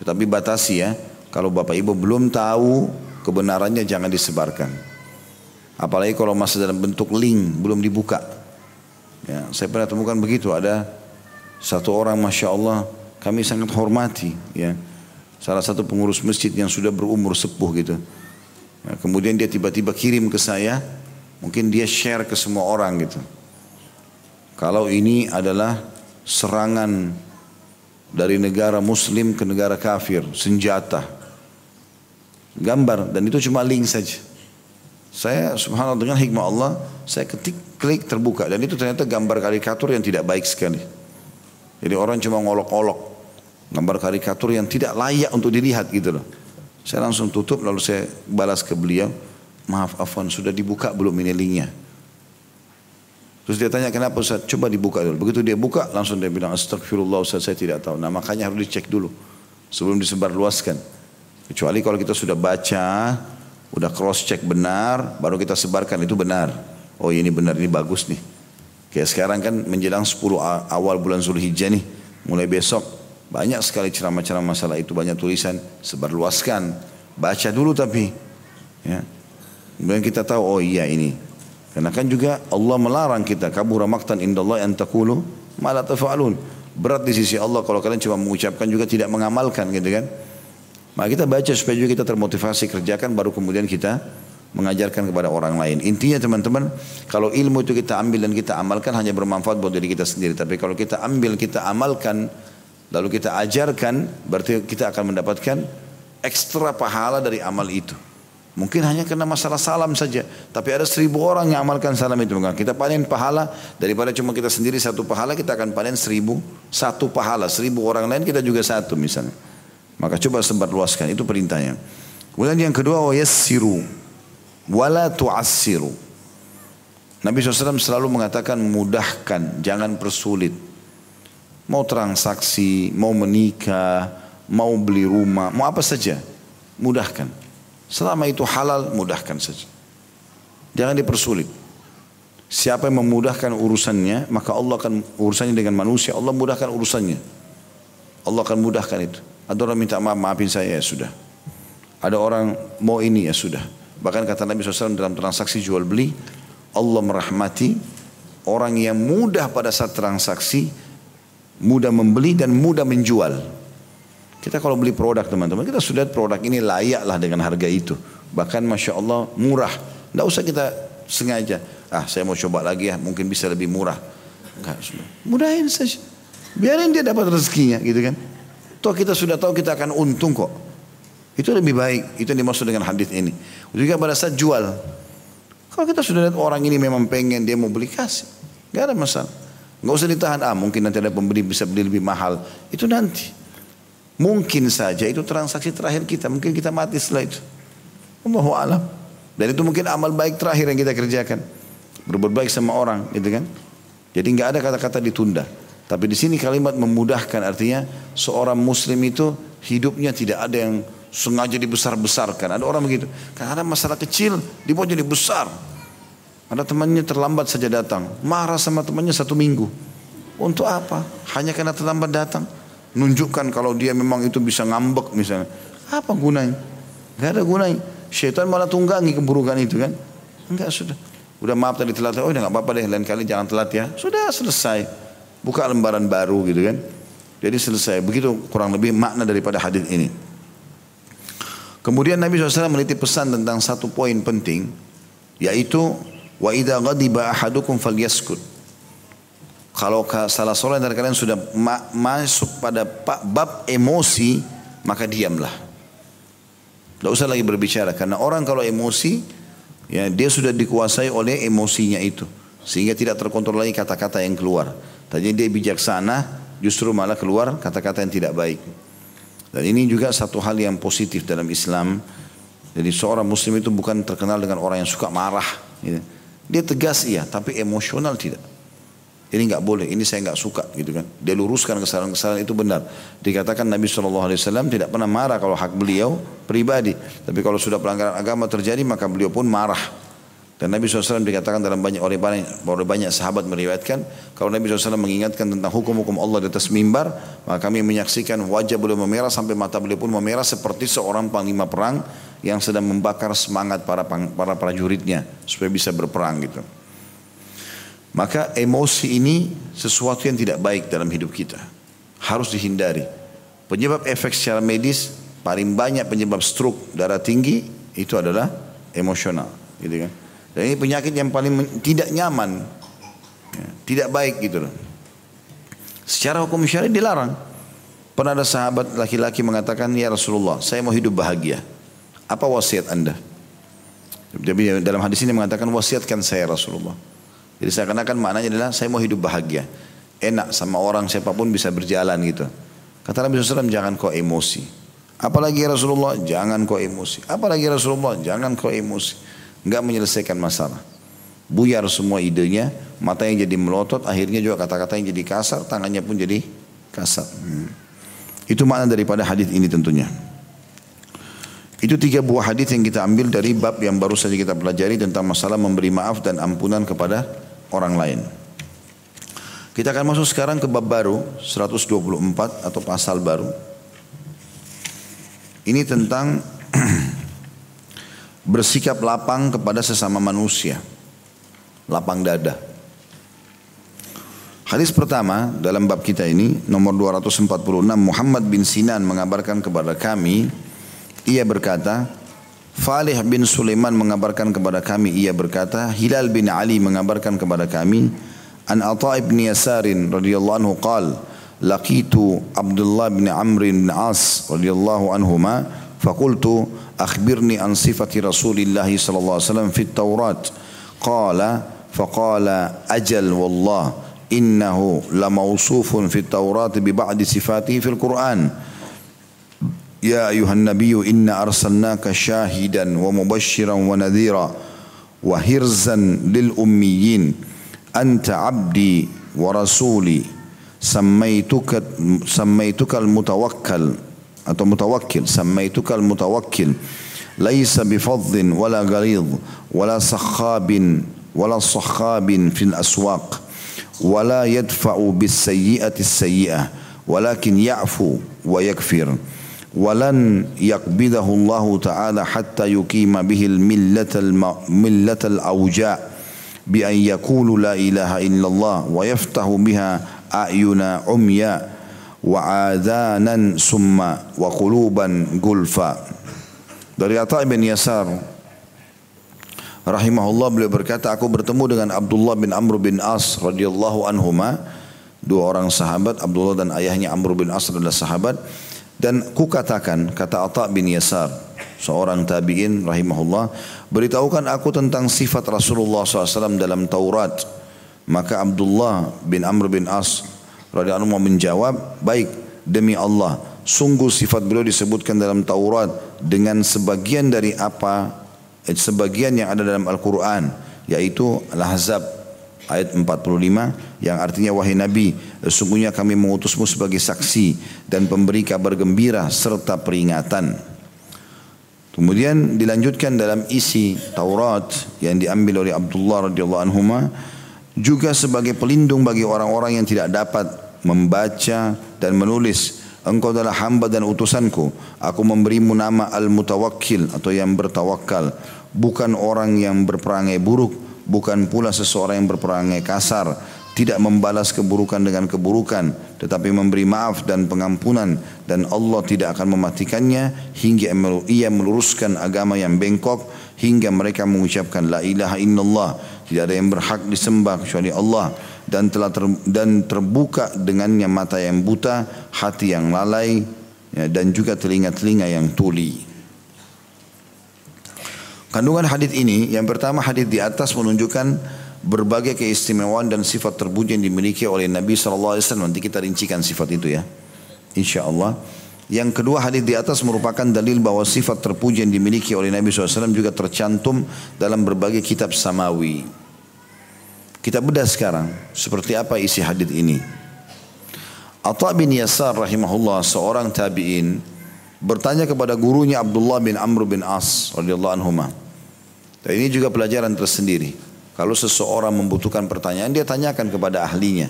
Tetapi batasi ya, kalau Bapak Ibu belum tahu kebenarannya jangan disebarkan. Apalagi kalau masih dalam bentuk link belum dibuka. Ya, saya pernah temukan begitu ada satu orang masya Allah kami sangat hormati ya salah satu pengurus masjid yang sudah berumur sepuh gitu. Ya, kemudian dia tiba-tiba kirim ke saya, mungkin dia share ke semua orang gitu. Kalau ini adalah serangan dari negara muslim ke negara kafir, senjata. Gambar dan itu cuma link saja. Saya subhanallah dengan hikmah Allah, saya ketik klik terbuka dan itu ternyata gambar karikatur yang tidak baik sekali. Jadi orang cuma ngolok-olok. Gambar karikatur yang tidak layak untuk dilihat gitu loh. Saya langsung tutup lalu saya balas ke beliau. Maaf Afwan sudah dibuka belum ini linknya. Terus dia tanya kenapa Ustaz? Coba dibuka dulu. Begitu dia buka langsung dia bilang astagfirullah Ustaz saya tidak tahu. Nah makanya harus dicek dulu sebelum disebarluaskan. Kecuali kalau kita sudah baca, udah cross check benar, baru kita sebarkan itu benar. Oh ini benar, ini bagus nih. Kayak sekarang kan menjelang 10 awal bulan Zulhijjah nih, mulai besok banyak sekali ceramah-ceramah masalah itu, banyak tulisan, sebarluaskan. Baca dulu tapi. Ya. Kemudian kita tahu, oh iya ini. Karena kan juga Allah melarang kita, kabura maktan indallah malah tafa'alun. Berat di sisi Allah kalau kalian cuma mengucapkan juga tidak mengamalkan gitu kan. Maka kita baca supaya juga kita termotivasi kerjakan baru kemudian kita mengajarkan kepada orang lain. Intinya teman-teman, kalau ilmu itu kita ambil dan kita amalkan hanya bermanfaat buat diri kita sendiri. Tapi kalau kita ambil, kita amalkan, lalu kita ajarkan, berarti kita akan mendapatkan ekstra pahala dari amal itu. Mungkin hanya karena masalah salam saja. Tapi ada seribu orang yang amalkan salam itu. Kita panen pahala daripada cuma kita sendiri satu pahala, kita akan panen seribu satu pahala. Seribu orang lain kita juga satu misalnya. Maka coba sebar luaskan, itu perintahnya. Kemudian yang kedua, siru wala tu'assiru. Nabi SAW selalu mengatakan mudahkan, jangan persulit. Mau transaksi, mau menikah, mau beli rumah, mau apa saja, mudahkan. Selama itu halal, mudahkan saja. Jangan dipersulit. Siapa yang memudahkan urusannya, maka Allah akan urusannya dengan manusia, Allah mudahkan urusannya. Allah akan mudahkan itu. Ada orang minta maaf, maafin saya ya sudah. Ada orang mau ini ya sudah. Bahkan kata Nabi SAW dalam transaksi jual beli, Allah merahmati orang yang mudah pada saat transaksi, mudah membeli dan mudah menjual. Kita kalau beli produk teman-teman, kita sudah produk ini layaklah dengan harga itu. Bahkan Masya Allah murah. Tidak usah kita sengaja. Ah saya mau coba lagi ya, mungkin bisa lebih murah. Enggak, mudahin saja. Biarin dia dapat rezekinya gitu kan. Toh kita sudah tahu kita akan untung kok. Itu lebih baik. Itu yang dimaksud dengan hadis ini. Juga pada saat jual. Kalau kita sudah lihat orang ini memang pengen dia mau beli kasih. Gak ada masalah. Gak usah ditahan. Ah mungkin nanti ada pembeli bisa beli lebih mahal. Itu nanti. Mungkin saja itu transaksi terakhir kita. Mungkin kita mati setelah itu. Allahu alam. Dan itu mungkin amal baik terakhir yang kita kerjakan. Berbuat baik sama orang, gitu kan? Jadi nggak ada kata-kata ditunda. Tapi di sini kalimat memudahkan artinya seorang muslim itu hidupnya tidak ada yang sengaja dibesar-besarkan. Ada orang begitu. Karena masalah kecil dibuat jadi besar. Ada temannya terlambat saja datang. Marah sama temannya satu minggu. Untuk apa? Hanya karena terlambat datang. Nunjukkan kalau dia memang itu bisa ngambek misalnya. Apa gunanya? Gak ada gunanya. Syaitan malah tunggangi keburukan itu kan. Enggak sudah. Udah maaf tadi telat. Oh udah gak apa-apa deh. Lain kali jangan telat ya. Sudah selesai. Buka lembaran baru gitu kan. Jadi selesai. Begitu kurang lebih makna daripada hadis ini. Kemudian Nabi SAW menitip pesan tentang satu poin penting yaitu wa idza ghadiba ahadukum falyaskut. Kalau salah seorang dari kalian sudah ma masuk pada bab emosi maka diamlah. Tidak usah lagi berbicara karena orang kalau emosi ya dia sudah dikuasai oleh emosinya itu sehingga tidak terkontrol lagi kata-kata yang keluar. Tadinya dia bijaksana justru malah keluar kata-kata yang tidak baik. Dan ini juga satu hal yang positif dalam Islam. Jadi seorang muslim itu bukan terkenal dengan orang yang suka marah. Gitu. Dia tegas iya, tapi emosional tidak. Ini nggak boleh, ini saya nggak suka gitu kan. Dia luruskan kesalahan-kesalahan itu benar. Dikatakan Nabi SAW tidak pernah marah kalau hak beliau pribadi. Tapi kalau sudah pelanggaran agama terjadi maka beliau pun marah. Dan Nabi SAW dikatakan dalam banyak oleh banyak, banyak sahabat meriwayatkan kalau Nabi SAW mengingatkan tentang hukum-hukum Allah di atas mimbar maka kami menyaksikan wajah beliau memerah sampai mata beliau pun memerah seperti seorang panglima perang yang sedang membakar semangat para para prajuritnya supaya bisa berperang gitu. Maka emosi ini sesuatu yang tidak baik dalam hidup kita. Harus dihindari. Penyebab efek secara medis paling banyak penyebab stroke darah tinggi itu adalah emosional, gitu kan. Dan ini penyakit yang paling tidak nyaman. Ya, tidak baik gitu loh. Secara hukum syariat dilarang. Pernah ada sahabat laki-laki mengatakan, Ya Rasulullah, saya mau hidup bahagia. Apa wasiat anda? Jadi dalam hadis ini mengatakan, wasiatkan saya Rasulullah. Jadi seakan-akan maknanya adalah, saya mau hidup bahagia. Enak sama orang siapa pun bisa berjalan gitu. Kata Nabi SAW, jangan kau emosi. Apalagi ya Rasulullah, jangan kau emosi. Apalagi ya Rasulullah, jangan kau emosi. Enggak menyelesaikan masalah. Buyar semua idenya, matanya jadi melotot, akhirnya juga kata-katanya jadi kasar, tangannya pun jadi kasar. Hmm. Itu makna daripada hadis ini tentunya. Itu tiga buah hadis yang kita ambil dari bab yang baru saja kita pelajari tentang masalah memberi maaf dan ampunan kepada orang lain. Kita akan masuk sekarang ke bab baru 124 atau pasal baru. Ini tentang bersikap lapang kepada sesama manusia. Lapang dada. Hadis pertama dalam bab kita ini nomor 246 Muhammad bin Sinan mengabarkan kepada kami ia berkata Falih bin Sulaiman mengabarkan kepada kami ia berkata Hilal bin Ali mengabarkan kepada kami An Atha ibn Yasarin radhiyallahu anhu qal laqitu Abdullah bin Amr bin As radhiyallahu anhuma فقلت أخبرني عن صفة رسول الله صلى الله عليه وسلم في التوراة. قال فقال أجل والله إنه لموصوف في التوراة ببعض صفاته في القرآن. يا أيها النبي إنا أرسلناك شاهدا ومبشرا ونذيرا وهرزا للأميين. أنت عبدي ورسولي. سميتك سميتك المتوكل. atau mutawakkil sammaituka al-mutawakkil laisa bifadhin wala gharid wala sakhabin wala sakhabin fil aswaq wala yadfa'u bis sayyi'ati sayyi'ah walakin ya'fu wa yakfir ولن يقبضه الله تعالى حتى يقيم به الملة الملة الأوجاء بأن يقول لا إله إلا الله ويفتح بها أعين عمياء wa adanan summa wa dari Atha bin Yasar rahimahullah beliau berkata aku bertemu dengan Abdullah bin Amr bin As radhiyallahu anhuma. Dua orang sahabat Abdullah dan ayahnya Amr bin As adalah sahabat. Dan ku katakan kata Atha bin Yasar seorang tabi'in rahimahullah beritahukan aku tentang sifat Rasulullah SAW dalam Taurat. Maka Abdullah bin Amr bin As radhiyallahu anhu menjawab baik demi Allah sungguh sifat beliau disebutkan dalam Taurat dengan sebagian dari apa eh, sebagian yang ada dalam Al-Quran yaitu Al-Ahzab ayat 45 yang artinya wahai Nabi sesungguhnya kami mengutusmu sebagai saksi dan pemberi kabar gembira serta peringatan. Kemudian dilanjutkan dalam isi Taurat yang diambil oleh Abdullah radhiyallahu anhu juga sebagai pelindung bagi orang-orang yang tidak dapat membaca dan menulis. Engkau adalah hamba dan utusanku. Aku memberimu nama Al-Mutawakkil atau yang bertawakal. Bukan orang yang berperangai buruk bukan pula seseorang yang berperangai kasar, tidak membalas keburukan dengan keburukan, tetapi memberi maaf dan pengampunan dan Allah tidak akan mematikannya hingga ia meluruskan agama yang bengkok hingga mereka mengucapkan la ilaha illallah tidak ada yang berhak disembah kecuali Allah dan telah ter, dan terbuka dengannya mata yang buta, hati yang lalai ya, dan juga telinga-telinga yang tuli. Kandungan hadis ini yang pertama hadis di atas menunjukkan berbagai keistimewaan dan sifat terpuji yang dimiliki oleh Nabi SAW. Nanti kita rincikan sifat itu ya. Insya Allah. Yang kedua hadis di atas merupakan dalil bahwa sifat terpuji yang dimiliki oleh Nabi SAW juga tercantum dalam berbagai kitab samawi. Kita bedah sekarang seperti apa isi hadis ini. Atta bin Yasar rahimahullah seorang tabi'in bertanya kepada gurunya Abdullah bin Amr bin As radhiyallahu anhu dan ini juga pelajaran tersendiri. Kalau seseorang membutuhkan pertanyaan, dia tanyakan kepada ahlinya.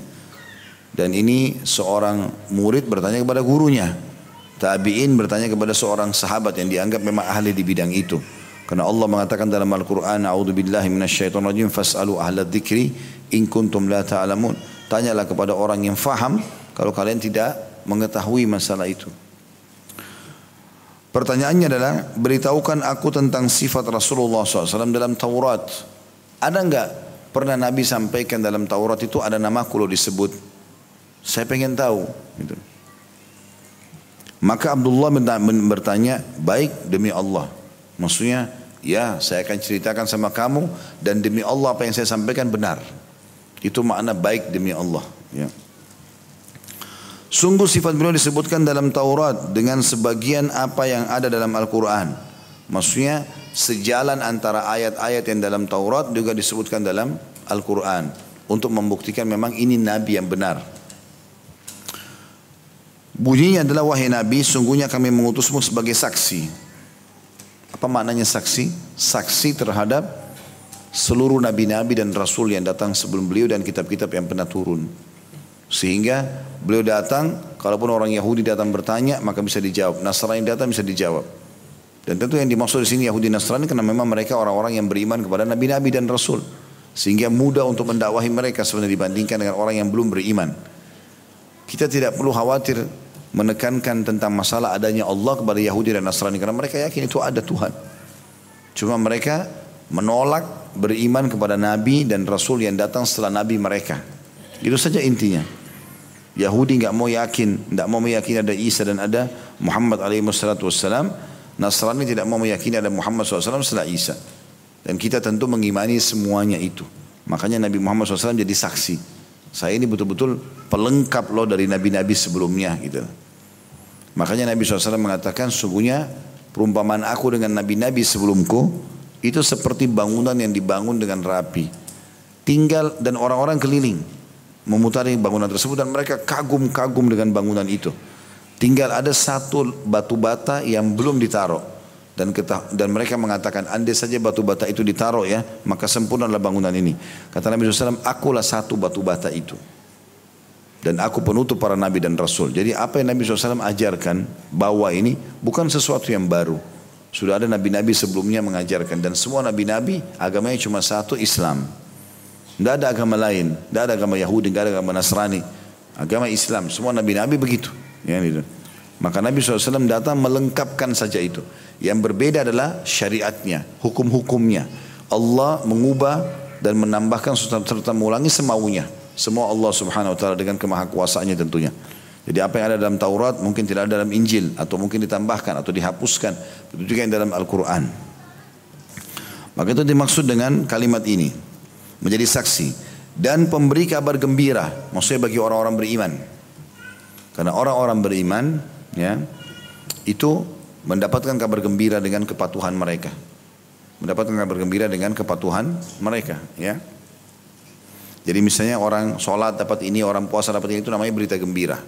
Dan ini seorang murid bertanya kepada gurunya. Tabi'in bertanya kepada seorang sahabat yang dianggap memang ahli di bidang itu. Karena Allah mengatakan dalam Al-Quran, A'udhu billahi minasyaitan rajim, fas'alu ahla dzikri in kuntum la ta'lamun. Tanyalah kepada orang yang faham kalau kalian tidak mengetahui masalah itu. Pertanyaannya adalah, beritahukan aku tentang sifat Rasulullah SAW dalam Taurat. Ada enggak pernah Nabi sampaikan dalam Taurat itu ada nama kalau disebut? Saya pengen tahu. Gitu. Maka Abdullah bertanya, baik demi Allah. Maksudnya, ya saya akan ceritakan sama kamu dan demi Allah apa yang saya sampaikan benar. Itu makna baik demi Allah. Ya. Sungguh sifat beliau disebutkan dalam Taurat dengan sebagian apa yang ada dalam Al-Quran. Maksudnya sejalan antara ayat-ayat yang dalam Taurat juga disebutkan dalam Al-Quran. Untuk membuktikan memang ini Nabi yang benar. Bunyinya adalah wahai Nabi, sungguhnya kami mengutusmu sebagai saksi. Apa maknanya saksi? Saksi terhadap seluruh nabi-nabi dan rasul yang datang sebelum beliau dan kitab-kitab yang pernah turun. Sehingga beliau datang, kalaupun orang Yahudi datang bertanya, maka bisa dijawab. Nasrani datang bisa dijawab. Dan tentu yang dimaksud di sini Yahudi Nasrani karena memang mereka orang-orang yang beriman kepada nabi-nabi dan rasul. Sehingga mudah untuk mendakwahi mereka sebenarnya dibandingkan dengan orang yang belum beriman. Kita tidak perlu khawatir menekankan tentang masalah adanya Allah kepada Yahudi dan Nasrani karena mereka yakin itu ada Tuhan. Cuma mereka menolak beriman kepada nabi dan rasul yang datang setelah nabi mereka. Itu saja intinya. Yahudi nggak mau yakin, tidak mau meyakini ada Isa dan ada Muhammad alaihi wassalam. Nasrani tidak mau meyakini ada Muhammad SAW setelah Isa. Dan kita tentu mengimani semuanya itu. Makanya Nabi Muhammad SAW jadi saksi. Saya ini betul-betul pelengkap loh dari nabi-nabi sebelumnya gitu. Makanya Nabi SAW mengatakan sungguhnya perumpamaan aku dengan nabi-nabi sebelumku itu seperti bangunan yang dibangun dengan rapi. Tinggal dan orang-orang keliling memutari bangunan tersebut dan mereka kagum-kagum dengan bangunan itu. Tinggal ada satu batu bata yang belum ditaruh dan kita, dan mereka mengatakan andai saja batu bata itu ditaruh ya maka sempurnalah bangunan ini. Kata Nabi SAW, akulah satu batu bata itu. Dan aku penutup para nabi dan rasul. Jadi apa yang Nabi SAW ajarkan bahwa ini bukan sesuatu yang baru. Sudah ada nabi-nabi sebelumnya mengajarkan dan semua nabi-nabi agamanya cuma satu Islam. Tidak ada agama lain, tidak ada agama Yahudi, tidak ada agama Nasrani. Agama Islam, semua nabi-nabi begitu. Ya, gitu. Maka Nabi SAW datang melengkapkan saja itu. Yang berbeda adalah syariatnya, hukum-hukumnya. Allah mengubah dan menambahkan serta mengulangi semaunya. Semua Allah subhanahu wa ta'ala dengan kemahakuasaannya tentunya. Jadi apa yang ada dalam Taurat mungkin tidak ada dalam Injil. Atau mungkin ditambahkan atau dihapuskan. Itu juga yang dalam Al-Quran. Maka itu dimaksud dengan kalimat ini menjadi saksi dan pemberi kabar gembira maksudnya bagi orang-orang beriman karena orang-orang beriman ya itu mendapatkan kabar gembira dengan kepatuhan mereka. Mendapatkan kabar gembira dengan kepatuhan mereka ya. Jadi misalnya orang sholat dapat ini orang puasa dapat ini itu namanya berita gembira.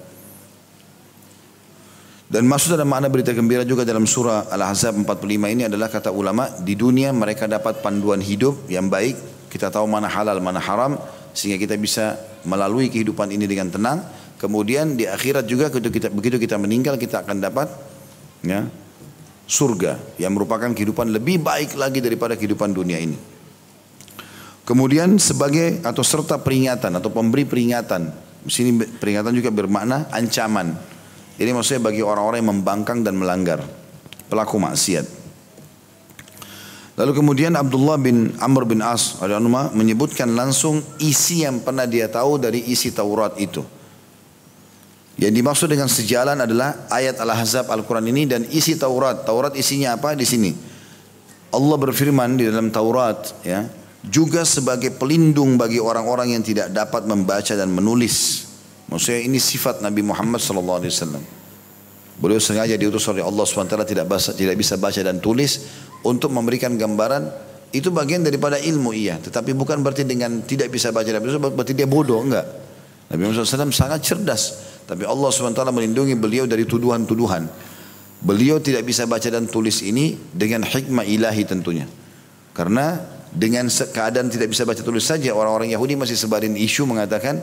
Dan maksud dalam makna berita gembira juga dalam surah Al-Ahzab 45 ini adalah kata ulama di dunia mereka dapat panduan hidup yang baik. Kita tahu mana halal, mana haram sehingga kita bisa melalui kehidupan ini dengan tenang. Kemudian di akhirat juga begitu kita, begitu kita meninggal kita akan dapat ya, surga yang merupakan kehidupan lebih baik lagi daripada kehidupan dunia ini. Kemudian sebagai atau serta peringatan atau pemberi peringatan. Sini peringatan juga bermakna ancaman. Ini maksudnya bagi orang-orang yang membangkang dan melanggar. Pelaku maksiat. Lalu kemudian Abdullah bin Amr bin As menyebutkan langsung isi yang pernah dia tahu dari isi Taurat itu. Yang dimaksud dengan sejalan adalah ayat Al-Ahzab Al-Quran ini dan isi Taurat. Taurat isinya apa di sini? Allah berfirman di dalam Taurat ya, juga sebagai pelindung bagi orang-orang yang tidak dapat membaca dan menulis. Maksudnya ini sifat Nabi Muhammad sallallahu alaihi wasallam. Beliau sengaja diutus oleh Allah SWT tidak, tidak bisa baca dan tulis untuk memberikan gambaran itu bagian daripada ilmu iya tetapi bukan berarti dengan tidak bisa baca dan bisa berarti dia bodoh enggak Nabi Muhammad SAW sangat cerdas tapi Allah SWT melindungi beliau dari tuduhan-tuduhan beliau tidak bisa baca dan tulis ini dengan hikmah ilahi tentunya karena dengan keadaan tidak bisa baca tulis saja orang-orang Yahudi masih sebarin isu mengatakan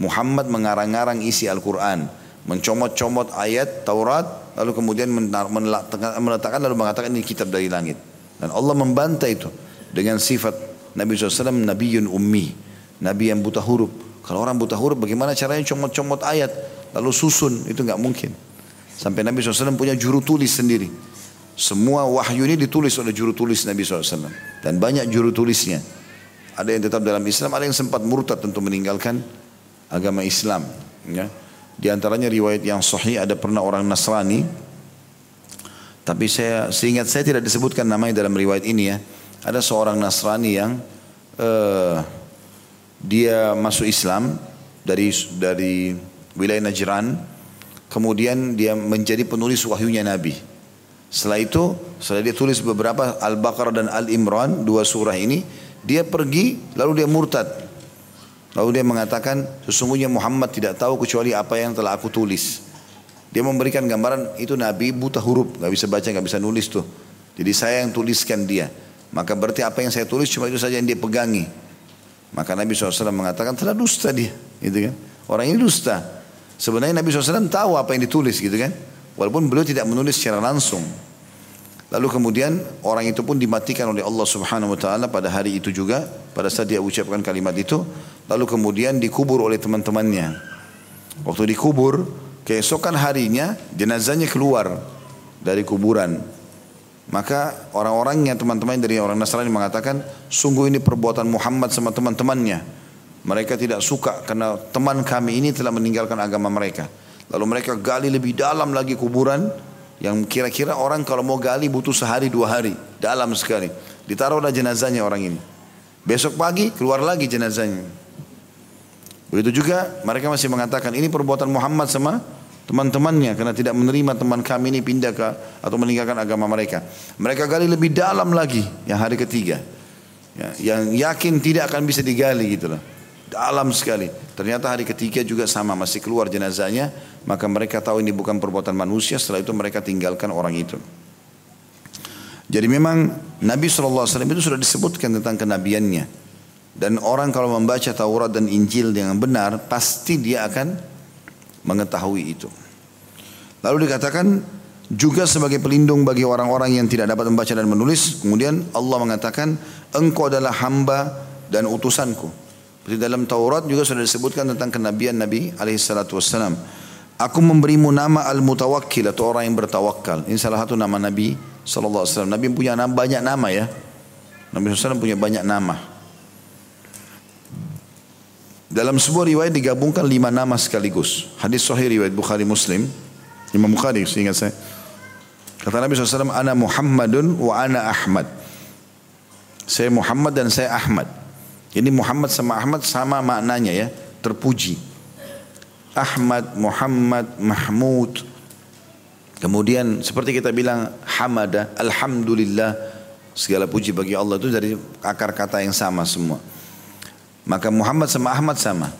Muhammad mengarang-arang isi Al-Quran mencomot-comot ayat Taurat lalu kemudian meletakkan lalu mengatakan ini kitab dari langit dan Allah membantah itu dengan sifat Nabi SAW Nabi ummi. Nabi yang buta huruf. Kalau orang buta huruf bagaimana caranya comot-comot ayat. Lalu susun. Itu nggak mungkin. Sampai Nabi SAW punya juru tulis sendiri. Semua wahyu ini ditulis oleh juru tulis Nabi SAW. Dan banyak juru tulisnya. Ada yang tetap dalam Islam, ada yang sempat murtad tentu meninggalkan agama Islam. Ya. Di antaranya riwayat yang sahih ada pernah orang Nasrani tapi saya seingat saya tidak disebutkan namanya dalam riwayat ini ya. Ada seorang Nasrani yang uh, dia masuk Islam dari dari wilayah Najran kemudian dia menjadi penulis wahyunya Nabi. Setelah itu, setelah dia tulis beberapa Al-Baqarah dan Al-Imran, dua surah ini, dia pergi lalu dia murtad. Lalu dia mengatakan, sesungguhnya Muhammad tidak tahu kecuali apa yang telah aku tulis. Dia memberikan gambaran itu Nabi buta huruf, nggak bisa baca, nggak bisa nulis tuh. Jadi saya yang tuliskan dia. Maka berarti apa yang saya tulis cuma itu saja yang dia pegangi. Maka Nabi SAW mengatakan telah dusta dia, gitu kan? Orang ini dusta. Sebenarnya Nabi SAW tahu apa yang ditulis, gitu kan? Walaupun beliau tidak menulis secara langsung. Lalu kemudian orang itu pun dimatikan oleh Allah Subhanahu Wa Taala pada hari itu juga, pada saat dia ucapkan kalimat itu. Lalu kemudian dikubur oleh teman-temannya. Waktu dikubur, keesokan harinya jenazahnya keluar dari kuburan. Maka orang-orangnya teman-teman dari orang Nasrani mengatakan sungguh ini perbuatan Muhammad sama teman-temannya. Mereka tidak suka karena teman kami ini telah meninggalkan agama mereka. Lalu mereka gali lebih dalam lagi kuburan yang kira-kira orang kalau mau gali butuh sehari dua hari dalam sekali. Ditaruhlah jenazahnya orang ini. Besok pagi keluar lagi jenazahnya. Begitu juga mereka masih mengatakan ini perbuatan Muhammad sama teman-temannya karena tidak menerima teman kami ini pindah ke atau meninggalkan agama mereka. Mereka gali lebih dalam lagi yang hari ketiga. Ya, yang yakin tidak akan bisa digali gitu loh. Dalam sekali. Ternyata hari ketiga juga sama masih keluar jenazahnya, maka mereka tahu ini bukan perbuatan manusia, setelah itu mereka tinggalkan orang itu. Jadi memang Nabi SAW itu sudah disebutkan tentang kenabiannya. Dan orang kalau membaca Taurat dan Injil dengan benar, pasti dia akan mengetahui itu. Lalu dikatakan juga sebagai pelindung bagi orang-orang yang tidak dapat membaca dan menulis. Kemudian Allah mengatakan, engkau adalah hamba dan utusanku. Di dalam Taurat juga sudah disebutkan tentang kenabian Nabi alaihissalatu wassalam. Aku memberimu nama Al-Mutawakkil atau orang yang bertawakal. Ini salah satu nama Nabi sallallahu alaihi wasallam. Nabi punya nama, banyak nama ya. Nabi SAW punya banyak nama. Dalam sebuah riwayat digabungkan lima nama sekaligus. Hadis sahih riwayat Bukhari Muslim. Imam Bukhari seingat saya. Kata Nabi SAW, Ana Muhammadun wa ana Ahmad. Saya Muhammad dan saya Ahmad. Ini Muhammad sama Ahmad sama maknanya ya, terpuji. Ahmad, Muhammad, Mahmud. Kemudian seperti kita bilang hamada, alhamdulillah, segala puji bagi Allah itu dari akar kata yang sama semua. Maka Muhammad sama Ahmad sama.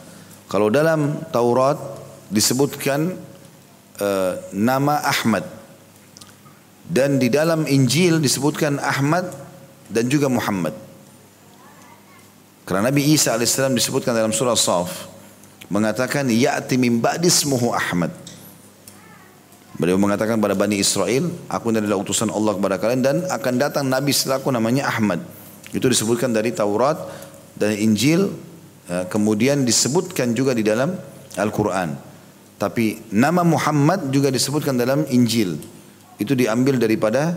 Kalau dalam Taurat disebutkan uh, nama Ahmad. Dan di dalam Injil disebutkan Ahmad dan juga Muhammad. Karena Nabi Isa AS disebutkan dalam surah Saf. Mengatakan, Ya'ti min ba'dismuhu Ahmad. Beliau mengatakan kepada Bani Israel, aku adalah utusan Allah kepada kalian dan akan datang Nabi setelahku namanya Ahmad. Itu disebutkan dari Taurat dan Injil, ya, kemudian disebutkan juga di dalam Al-Quran. Tapi nama Muhammad juga disebutkan dalam Injil. Itu diambil daripada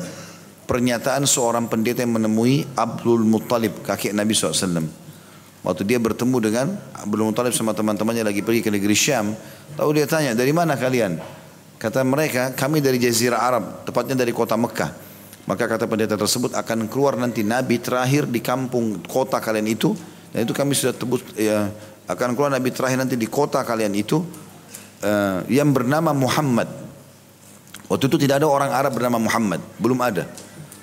pernyataan seorang pendeta yang menemui Abdul Muttalib, kakek Nabi SAW. Waktu dia bertemu dengan Abdul Muttalib sama teman-temannya lagi pergi ke negeri Syam. Tahu dia tanya, dari mana kalian? Kata mereka, kami dari Jazirah Arab, tepatnya dari kota Mekah. Maka kata pendeta tersebut akan keluar nanti Nabi terakhir di kampung kota kalian itu. Dan itu kami sudah tebus, ya, akan keluar Nabi terakhir nanti di kota kalian itu uh, yang bernama Muhammad. Waktu itu tidak ada orang Arab bernama Muhammad, belum ada.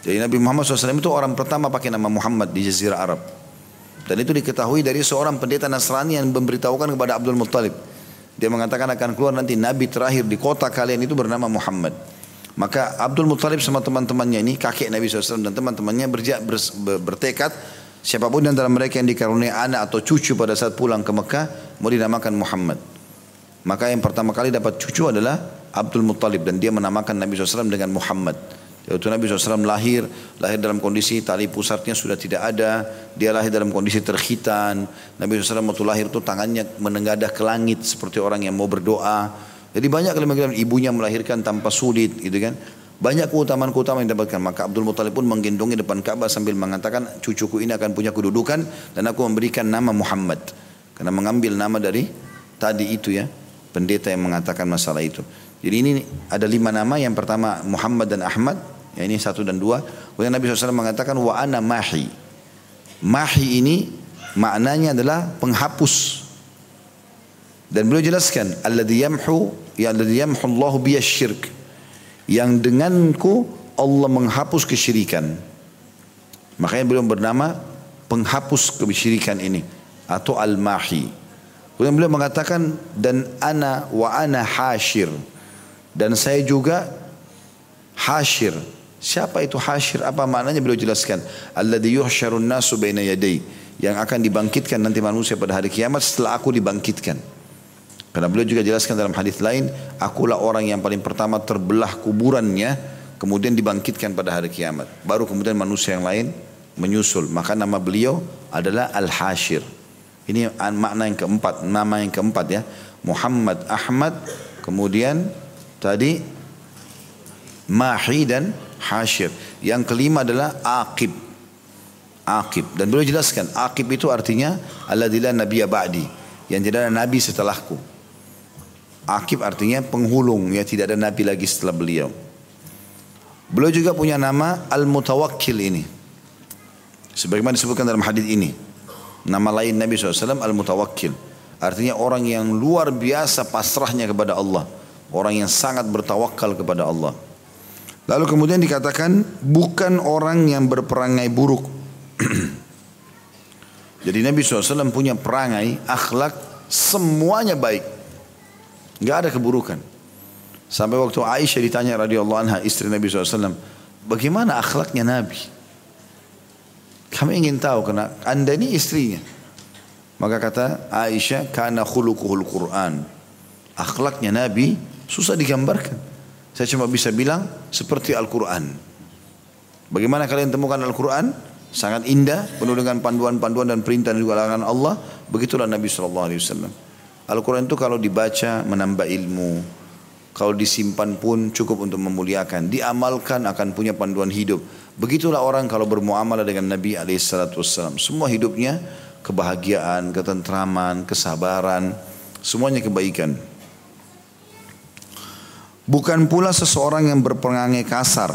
Jadi Nabi Muhammad SAW itu orang pertama pakai nama Muhammad di Jazirah Arab. Dan itu diketahui dari seorang pendeta Nasrani yang memberitahukan kepada Abdul Muttalib. Dia mengatakan akan keluar nanti Nabi terakhir di kota kalian itu bernama Muhammad. Maka Abdul Muttalib sama teman-temannya ini, kakek Nabi SAW dan teman-temannya bertekad siapa pun antara mereka yang dikaruniai anak atau cucu pada saat pulang ke Mekah mau dinamakan Muhammad. Maka yang pertama kali dapat cucu adalah Abdul Muttalib dan dia menamakan Nabi SAW dengan Muhammad. Yaitu Nabi SAW lahir, lahir dalam kondisi tali pusatnya sudah tidak ada. Dia lahir dalam kondisi terkhitan. Nabi SAW waktu lahir itu tangannya menengadah ke langit seperti orang yang mau berdoa. Jadi banyak kalimat ibunya melahirkan tanpa sulit gitu kan. Banyak keutamaan-keutamaan yang dapatkan. Maka Abdul Muttalib pun menggendongi depan Ka'bah sambil mengatakan cucuku ini akan punya kedudukan dan aku memberikan nama Muhammad. Karena mengambil nama dari tadi itu ya pendeta yang mengatakan masalah itu. Jadi ini ada lima nama. Yang pertama Muhammad dan Ahmad. Ya ini satu dan dua. Kemudian Nabi SAW mengatakan wa ana mahi. Mahi ini maknanya adalah penghapus. Dan beliau jelaskan, alladhi yamhu, ya alladhi yamhu Allah biyasyirk. Yang denganku Allah menghapus kesyirikan. Makanya beliau bernama penghapus kesyirikan ini atau al-mahi. Kemudian beliau mengatakan dan ana wa ana hashir dan saya juga hashir. Siapa itu hashir? Apa maknanya beliau jelaskan? Alladhi yuhsyarun nasu baina yaday yang akan dibangkitkan nanti manusia pada hari kiamat setelah aku dibangkitkan. Karena beliau juga jelaskan dalam hadis lain, akulah orang yang paling pertama terbelah kuburannya, kemudian dibangkitkan pada hari kiamat. Baru kemudian manusia yang lain menyusul. Maka nama beliau adalah Al-Hashir. Ini makna yang keempat, nama yang keempat ya. Muhammad Ahmad, kemudian tadi Mahi dan Hashir. Yang kelima adalah Aqib. Aqib. Dan beliau jelaskan, Aqib itu artinya Alladillah Nabiya Ba'di. Yang tidak ada Nabi setelahku. Akib artinya penghulung ya tidak ada nabi lagi setelah beliau. Beliau juga punya nama Al-Mutawakkil ini. Sebagaimana disebutkan dalam hadis ini. Nama lain Nabi SAW Al-Mutawakkil. Artinya orang yang luar biasa pasrahnya kepada Allah. Orang yang sangat bertawakal kepada Allah. Lalu kemudian dikatakan bukan orang yang berperangai buruk. Jadi Nabi SAW punya perangai, akhlak, semuanya baik. Nggak ada keburukan. Sampai waktu Aisyah ditanya radhiyallahu anha istri Nabi SAW, bagaimana akhlaknya Nabi? Kami ingin tahu karena anda ini istrinya. Maka kata Aisyah, karena khuluquhul Quran. Akhlaknya Nabi susah digambarkan. Saya cuma bisa bilang seperti Al-Quran. Bagaimana kalian temukan Al-Quran? Sangat indah, penuh dengan panduan-panduan dan perintah dan juga larangan Allah. Begitulah Nabi SAW. Al-Quran itu kalau dibaca menambah ilmu. Kalau disimpan pun cukup untuk memuliakan. Diamalkan akan punya panduan hidup. Begitulah orang kalau bermuamalah dengan Nabi SAW. Semua hidupnya kebahagiaan, ketentraman, kesabaran. Semuanya kebaikan. Bukan pula seseorang yang berpengangai kasar.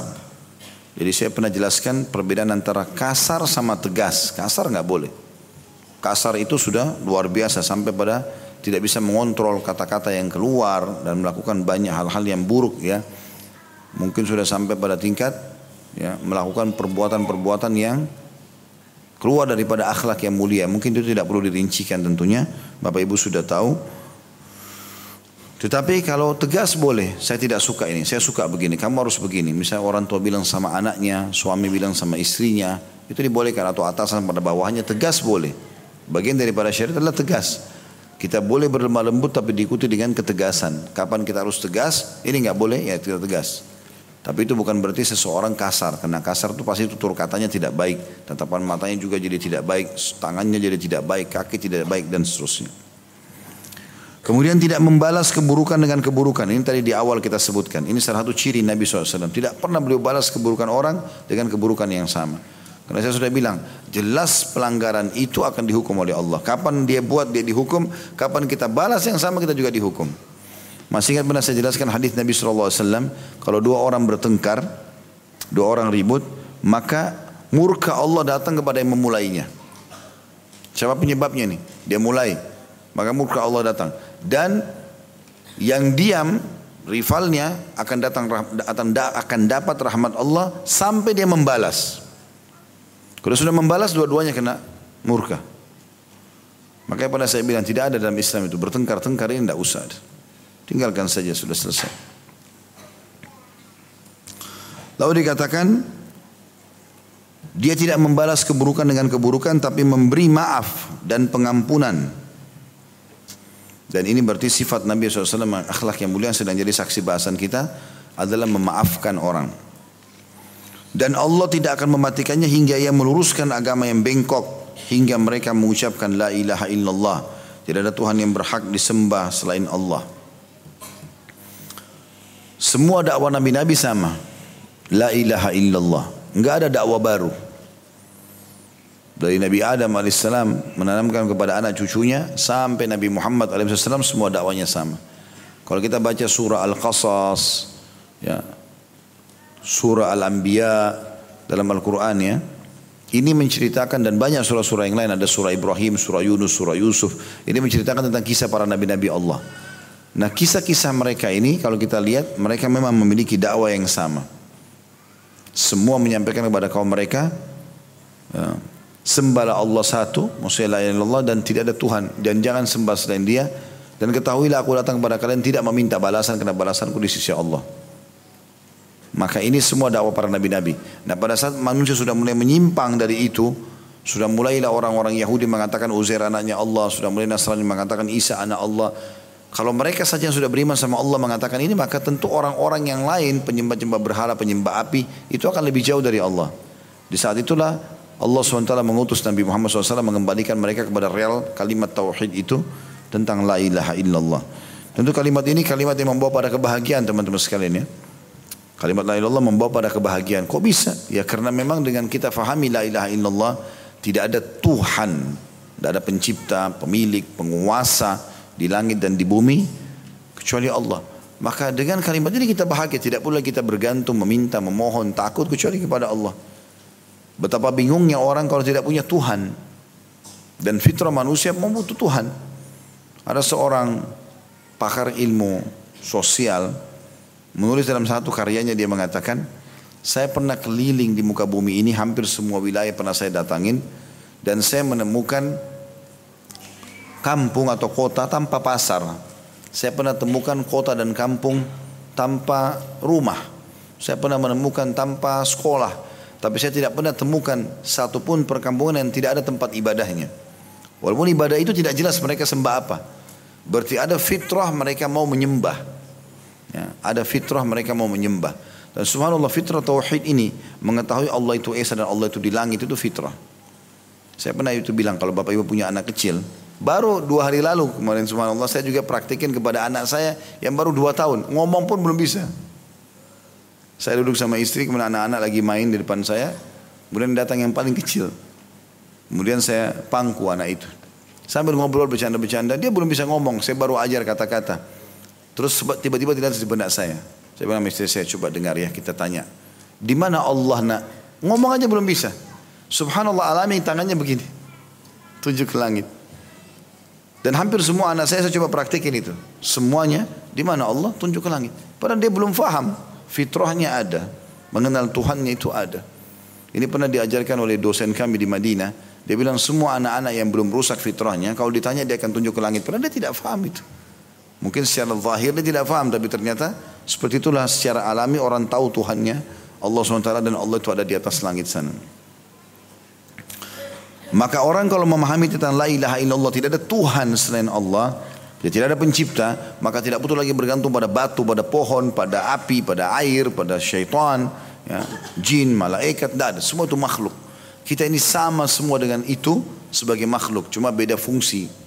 Jadi saya pernah jelaskan perbedaan antara kasar sama tegas. Kasar nggak boleh. Kasar itu sudah luar biasa sampai pada tidak bisa mengontrol kata-kata yang keluar dan melakukan banyak hal-hal yang buruk ya. Mungkin sudah sampai pada tingkat ya melakukan perbuatan-perbuatan yang keluar daripada akhlak yang mulia. Mungkin itu tidak perlu dirincikan tentunya. Bapak Ibu sudah tahu. Tetapi kalau tegas boleh, saya tidak suka ini, saya suka begini, kamu harus begini. Misalnya orang tua bilang sama anaknya, suami bilang sama istrinya, itu dibolehkan atau atasan pada bawahnya, tegas boleh. Bagian daripada syariat adalah tegas. Kita boleh berlemah lembut tapi diikuti dengan ketegasan. Kapan kita harus tegas? Ini nggak boleh ya tidak tegas. Tapi itu bukan berarti seseorang kasar. Karena kasar itu pasti tutur katanya tidak baik. Tatapan matanya juga jadi tidak baik. Tangannya jadi tidak baik. Kaki tidak baik dan seterusnya. Kemudian tidak membalas keburukan dengan keburukan. Ini tadi di awal kita sebutkan. Ini salah satu ciri Nabi SAW. Tidak pernah beliau balas keburukan orang dengan keburukan yang sama. Karena saya sudah bilang, jelas pelanggaran itu akan dihukum oleh Allah. Kapan dia buat dia dihukum, kapan kita balas yang sama kita juga dihukum. Masih ingat pernah saya jelaskan hadis Nabi SAW, kalau dua orang bertengkar, dua orang ribut, maka murka Allah datang kepada yang memulainya. Siapa penyebabnya nih? Dia mulai, maka murka Allah datang. Dan yang diam, rivalnya akan datang akan dapat rahmat Allah sampai dia membalas. Kalau sudah membalas dua-duanya kena murka. Makanya pada saya bilang tidak ada dalam Islam itu bertengkar-tengkar ini tidak usah. Tinggalkan saja sudah selesai. Lalu dikatakan dia tidak membalas keburukan dengan keburukan tapi memberi maaf dan pengampunan. Dan ini berarti sifat Nabi SAW akhlak yang mulia yang sedang jadi saksi bahasan kita adalah memaafkan orang. Dan Allah tidak akan mematikannya hingga ia meluruskan agama yang bengkok hingga mereka mengucapkan la ilaha illallah. Tidak ada Tuhan yang berhak disembah selain Allah. Semua dakwah nabi-nabi sama. La ilaha illallah. Enggak ada dakwah baru. Dari Nabi Adam AS menanamkan kepada anak cucunya sampai Nabi Muhammad AS semua dakwanya sama. Kalau kita baca surah Al-Qasas, ya, surah Al-Anbiya dalam Al-Quran ya. Ini menceritakan dan banyak surah-surah yang lain ada surah Ibrahim, surah Yunus, surah Yusuf. Ini menceritakan tentang kisah para nabi-nabi Allah. Nah kisah-kisah mereka ini kalau kita lihat mereka memang memiliki dakwah yang sama. Semua menyampaikan kepada kaum mereka ya, sembahlah Allah satu, maksudnya Allah dan tidak ada Tuhan dan jangan sembah selain Dia dan ketahuilah aku datang kepada kalian tidak meminta balasan karena balasanku di sisi Allah. Maka ini semua dakwah para nabi-nabi. Nah pada saat manusia sudah mulai menyimpang dari itu, sudah mulailah orang-orang Yahudi mengatakan Uzair anaknya Allah, sudah mulai Nasrani mengatakan Isa anak Allah. Kalau mereka saja yang sudah beriman sama Allah mengatakan ini, maka tentu orang-orang yang lain, penyembah-penyembah berhala, penyembah api, itu akan lebih jauh dari Allah. Di saat itulah Allah SWT mengutus Nabi Muhammad SAW mengembalikan mereka kepada real kalimat tauhid itu tentang la ilaha illallah. Tentu kalimat ini kalimat yang membawa pada kebahagiaan teman-teman sekalian ya. Kalimat la ilaha illallah membawa pada kebahagiaan. Kok bisa? Ya karena memang dengan kita fahami la ilaha illallah tidak ada Tuhan, tidak ada pencipta, pemilik, penguasa di langit dan di bumi kecuali Allah. Maka dengan kalimat ini kita bahagia, tidak pula kita bergantung, meminta, memohon, takut kecuali kepada Allah. Betapa bingungnya orang kalau tidak punya Tuhan. Dan fitrah manusia membutuh Tuhan. Ada seorang pakar ilmu sosial Menulis dalam satu karyanya dia mengatakan, saya pernah keliling di muka bumi ini hampir semua wilayah pernah saya datangin dan saya menemukan kampung atau kota tanpa pasar. Saya pernah temukan kota dan kampung tanpa rumah. Saya pernah menemukan tanpa sekolah. Tapi saya tidak pernah temukan satupun perkampungan yang tidak ada tempat ibadahnya. Walaupun ibadah itu tidak jelas mereka sembah apa. Berarti ada fitrah mereka mau menyembah. Ya, ada fitrah mereka mau menyembah. Dan subhanallah fitrah tauhid ini mengetahui Allah itu esa dan Allah itu di langit itu fitrah. Saya pernah itu bilang kalau bapak ibu punya anak kecil, baru dua hari lalu kemarin subhanallah saya juga praktikin kepada anak saya yang baru dua tahun, ngomong pun belum bisa. Saya duduk sama istri, kemudian anak-anak lagi main di depan saya, kemudian datang yang paling kecil. Kemudian saya pangku anak itu. Sambil ngobrol bercanda-bercanda, dia belum bisa ngomong, saya baru ajar kata-kata. Terus tiba-tiba tidak di benak saya. Saya bilang istri saya coba dengar ya kita tanya. Di mana Allah nak? Ngomong aja belum bisa. Subhanallah alami tangannya begini. Tunjuk ke langit. Dan hampir semua anak saya saya coba praktikin itu. Semuanya di mana Allah tunjuk ke langit. Padahal dia belum faham. Fitrahnya ada. Mengenal Tuhannya itu ada. Ini pernah diajarkan oleh dosen kami di Madinah. Dia bilang semua anak-anak yang belum rusak fitrahnya. Kalau ditanya dia akan tunjuk ke langit. Padahal dia tidak faham itu. Mungkin secara zahir tidak faham tapi ternyata seperti itulah secara alami orang tahu Tuhannya Allah SWT dan Allah itu ada di atas langit sana. Maka orang kalau memahami tentang la ilaha illallah tidak ada Tuhan selain Allah, dia tidak ada pencipta, maka tidak butuh lagi bergantung pada batu, pada pohon, pada api, pada air, pada syaitan, ya, jin, malaikat, tidak ada. Semua itu makhluk. Kita ini sama semua dengan itu sebagai makhluk, cuma beda fungsi.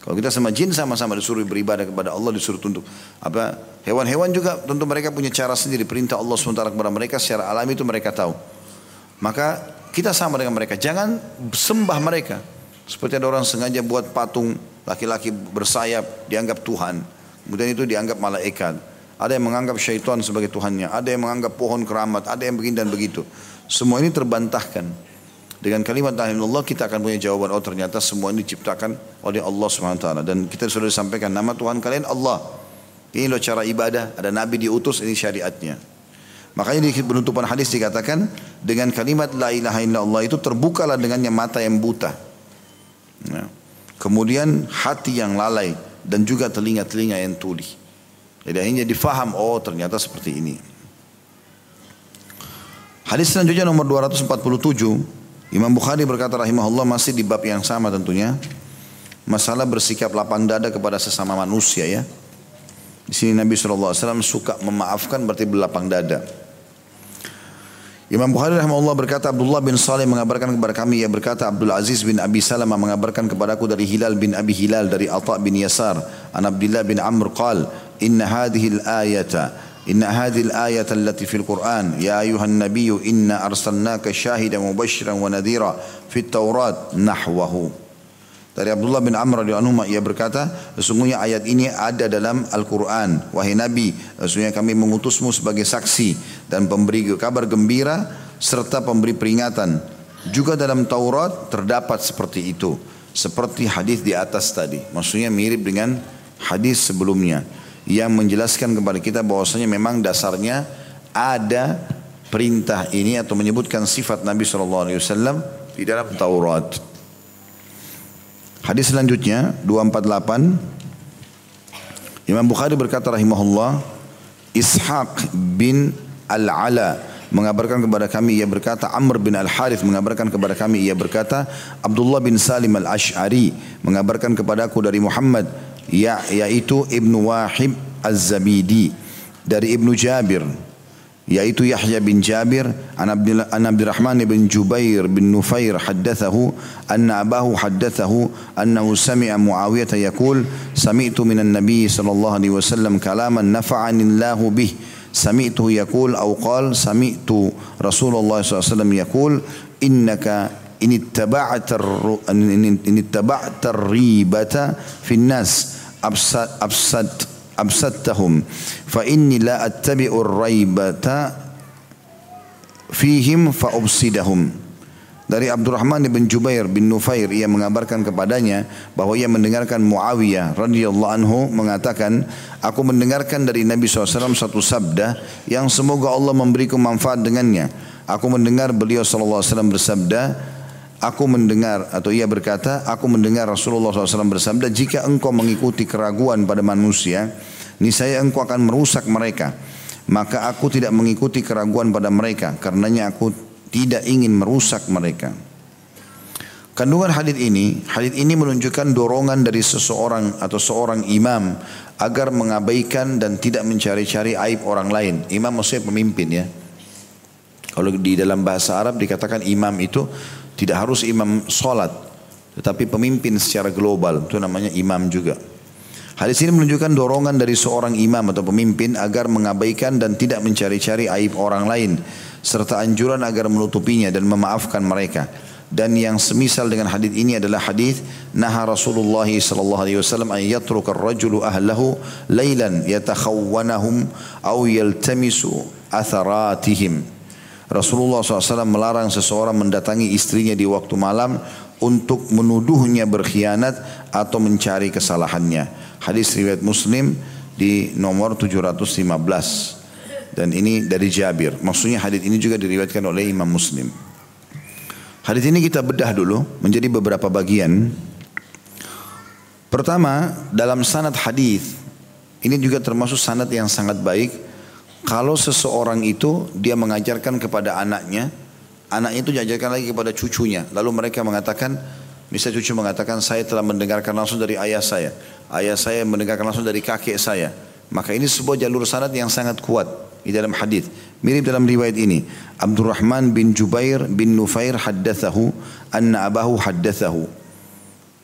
Kalau kita sama jin sama-sama disuruh beribadah kepada Allah, disuruh tunduk. Apa hewan-hewan juga tentu mereka punya cara sendiri perintah Allah SWT kepada mereka secara alami itu mereka tahu. Maka kita sama dengan mereka. Jangan sembah mereka. Seperti ada orang sengaja buat patung laki-laki bersayap dianggap Tuhan. Kemudian itu dianggap malaikat. Ada yang menganggap syaitan sebagai Tuhannya. Ada yang menganggap pohon keramat. Ada yang begini dan begitu. Semua ini terbantahkan. Dengan kalimat la ilaha kita akan punya jawaban oh ternyata semua ini diciptakan oleh Allah taala dan kita sudah disampaikan nama Tuhan kalian Allah. Ini loh cara ibadah, ada nabi diutus ini syariatnya. Makanya di penutupan hadis dikatakan dengan kalimat la ilaha illallah itu terbukalah dengannya mata yang buta. Ya. Kemudian hati yang lalai dan juga telinga-telinga yang tuli. Jadi akhirnya difaham oh ternyata seperti ini. Hadis selanjutnya nomor 247 Imam Bukhari berkata rahimahullah masih di bab yang sama tentunya. Masalah bersikap lapang dada kepada sesama manusia ya. Di sini Nabi SAW suka memaafkan berarti berlapang dada. Imam Bukhari rahimahullah berkata Abdullah bin Saleh mengabarkan kepada kami ia berkata Abdul Aziz bin Abi Salamah mengabarkan kepadaku dari Hilal bin Abi Hilal dari Atha bin Yasar an Abdullah bin Amr qal inna hadhihi al-ayata إن هذه الآية التي في القرآن يا أيها النبي إنا أرسلناك شاهدا مبشرا ونذيرا في التوراة نحوه Dari Abdullah bin Amr radhiyallahu ia berkata, sesungguhnya ayat ini ada dalam Al-Qur'an. Wahai Nabi, sesungguhnya kami mengutusmu sebagai saksi dan pemberi kabar gembira serta pemberi peringatan Juga dalam Taurat terdapat seperti itu. Seperti hadis di atas tadi. Maksudnya mirip dengan hadis sebelumnya. Yang menjelaskan kepada kita bahwasanya memang dasarnya ada perintah ini atau menyebutkan sifat Nabi SAW di dalam Taurat. Hadis selanjutnya 248 Imam Bukhari berkata rahimahullah Ishaq bin Al-Ala mengabarkan kepada kami ia berkata Amr bin Al-Harith mengabarkan kepada kami ia berkata Abdullah bin Salim Al-Ash'ari mengabarkan kepadaku dari Muhammad ya, yaitu Ibnu Wahib Az-Zabidi dari Ibnu Jabir yaitu Yahya bin Jabir an Abdul an Abdurrahman bin Jubair bin Nufair haddathahu anna abahu haddathahu annahu sami'a Muawiyah yaqul sami'tu minan nabiy sallallahu alaihi wasallam kalaman nafa'ani Allahu bih سمعته يقول أو قال سمعت رسول الله صلى الله عليه وسلم ini taba'atar ini taba'atar ribata fin nas absat absat absattahum. Fa inni la attabi'ur raibata fihim fa ubsidahum. Dari Abdurrahman bin Jubair bin Nufair ia mengabarkan kepadanya bahwa ia mendengarkan Muawiyah radhiyallahu anhu mengatakan aku mendengarkan dari Nabi SAW satu sabda yang semoga Allah memberiku manfaat dengannya. Aku mendengar beliau SAW bersabda aku mendengar atau ia berkata, aku mendengar Rasulullah SAW bersabda, jika engkau mengikuti keraguan pada manusia, niscaya engkau akan merusak mereka. Maka aku tidak mengikuti keraguan pada mereka, karenanya aku tidak ingin merusak mereka. Kandungan hadis ini, hadis ini menunjukkan dorongan dari seseorang atau seorang imam agar mengabaikan dan tidak mencari-cari aib orang lain. Imam maksudnya pemimpin ya. Kalau di dalam bahasa Arab dikatakan imam itu tidak harus imam solat, tetapi pemimpin secara global itu namanya imam juga. Hadis ini menunjukkan dorongan dari seorang imam atau pemimpin agar mengabaikan dan tidak mencari-cari aib orang lain serta anjuran agar menutupinya dan memaafkan mereka. Dan yang semisal dengan hadis ini adalah hadis naha Rasulullah sallallahu alaihi wasallam an yatruka ar-rajulu ahlahu lailan yatakhawwanahum aw yaltamisu atharatihim. Rasulullah SAW melarang seseorang mendatangi istrinya di waktu malam untuk menuduhnya berkhianat atau mencari kesalahannya. Hadis riwayat Muslim di nomor 715. Dan ini dari Jabir. Maksudnya hadis ini juga diriwayatkan oleh Imam Muslim. Hadis ini kita bedah dulu menjadi beberapa bagian. Pertama, dalam sanad hadis ini juga termasuk sanad yang sangat baik. Kalau seseorang itu dia mengajarkan kepada anaknya, anaknya itu diajarkan lagi kepada cucunya. Lalu mereka mengatakan, misalnya cucu mengatakan saya telah mendengarkan langsung dari ayah saya, ayah saya mendengarkan langsung dari kakek saya. Maka ini sebuah jalur sanad yang sangat kuat di dalam hadis. Mirip dalam riwayat ini. Abdurrahman bin Jubair bin Nufair haddathahu anna abahu haddathahu.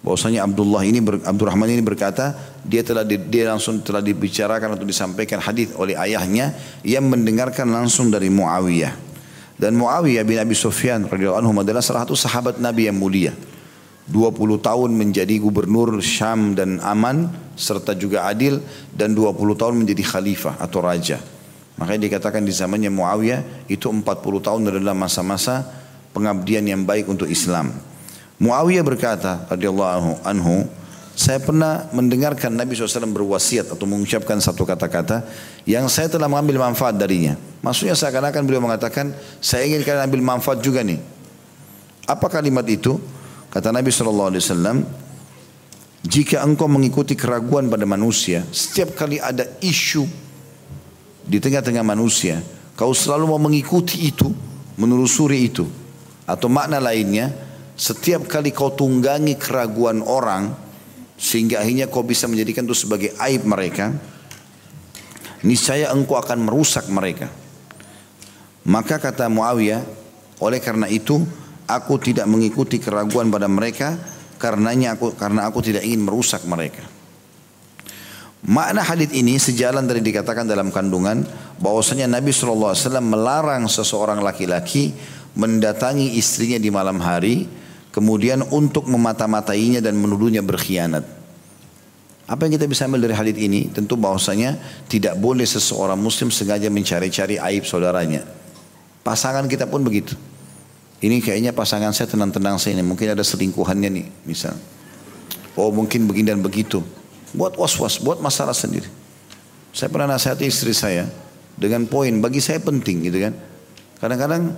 Bahwasanya Abdullah ini Abdurrahman ini berkata dia telah dia langsung telah dibicarakan atau disampaikan hadis oleh ayahnya yang mendengarkan langsung dari Muawiyah. Dan Muawiyah bin Abi Sufyan radhiyallahu anhu adalah salah satu sahabat Nabi yang mulia. 20 tahun menjadi gubernur Syam dan Aman serta juga adil dan 20 tahun menjadi khalifah atau raja. Makanya dikatakan di zamannya Muawiyah itu 40 tahun adalah masa-masa pengabdian yang baik untuk Islam. Muawiyah berkata radhiyallahu anhu, saya pernah mendengarkan Nabi SAW berwasiat atau mengucapkan satu kata-kata yang saya telah mengambil manfaat darinya. Maksudnya seakan-akan beliau mengatakan, saya ingin kalian ambil manfaat juga nih. Apa kalimat itu? Kata Nabi SAW, jika engkau mengikuti keraguan pada manusia, setiap kali ada isu di tengah-tengah manusia, kau selalu mau mengikuti itu, menelusuri itu. Atau makna lainnya, setiap kali kau tunggangi keraguan orang, sehingga akhirnya kau bisa menjadikan itu sebagai aib mereka, niscaya engkau akan merusak mereka. Maka kata Muawiyah, oleh karena itu aku tidak mengikuti keraguan pada mereka karenanya aku karena aku tidak ingin merusak mereka. Makna hadis ini sejalan dari dikatakan dalam kandungan bahwasanya Nabi SAW melarang seseorang laki-laki mendatangi istrinya di malam hari kemudian untuk memata-matainya dan menuduhnya berkhianat. Apa yang kita bisa ambil dari hadis ini? Tentu bahwasanya tidak boleh seseorang muslim sengaja mencari-cari aib saudaranya. Pasangan kita pun begitu. ini kayaknya pasangan saya tenang-tenang saya ini. Mungkin ada selingkuhannya nih, misal. Oh mungkin begini dan begitu. Buat was-was, buat masalah sendiri. Saya pernah nasihati istri saya dengan poin bagi saya penting gitu kan. Kadang-kadang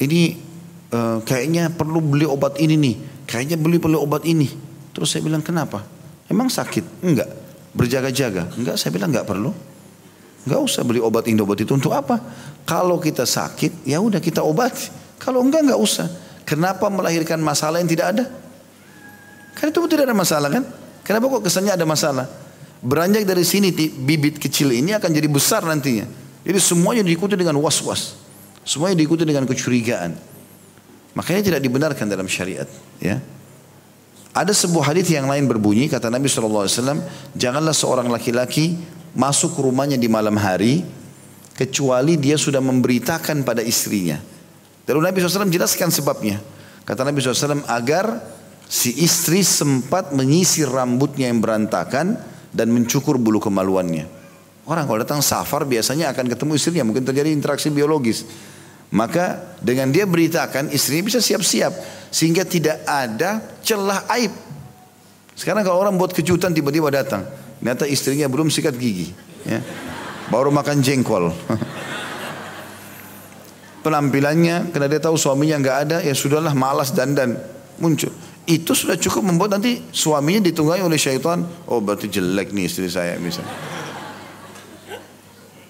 ini uh, kayaknya perlu beli obat ini nih. Kayaknya beli perlu obat ini. Terus saya bilang kenapa? Emang sakit? Enggak. Berjaga-jaga? Enggak, saya bilang enggak perlu. Enggak usah beli obat ini obat itu untuk apa? Kalau kita sakit, ya udah kita obati. Kalau enggak enggak usah. Kenapa melahirkan masalah yang tidak ada? Kan itu tidak ada masalah kan? Kenapa kok kesannya ada masalah? Beranjak dari sini bibit kecil ini akan jadi besar nantinya. Jadi semuanya diikuti dengan was-was. Semuanya diikuti dengan kecurigaan. Makanya tidak dibenarkan dalam syariat. Ya. Ada sebuah hadis yang lain berbunyi kata Nabi SAW, janganlah seorang laki-laki masuk rumahnya di malam hari kecuali dia sudah memberitakan pada istrinya. Lalu Nabi SAW jelaskan sebabnya. Kata Nabi SAW agar si istri sempat menyisir rambutnya yang berantakan dan mencukur bulu kemaluannya. Orang kalau datang safar biasanya akan ketemu istrinya, mungkin terjadi interaksi biologis. Maka dengan dia beritakan istrinya bisa siap-siap. Sehingga tidak ada celah aib. Sekarang kalau orang buat kejutan tiba-tiba datang, ternyata istrinya belum sikat gigi, ya. baru makan jengkol. penampilannya karena dia tahu suaminya nggak ada ya sudahlah malas dandan. Muncul. Itu sudah cukup membuat nanti suaminya ditunggangi oleh syaitan. Oh berarti jelek nih istri saya misalnya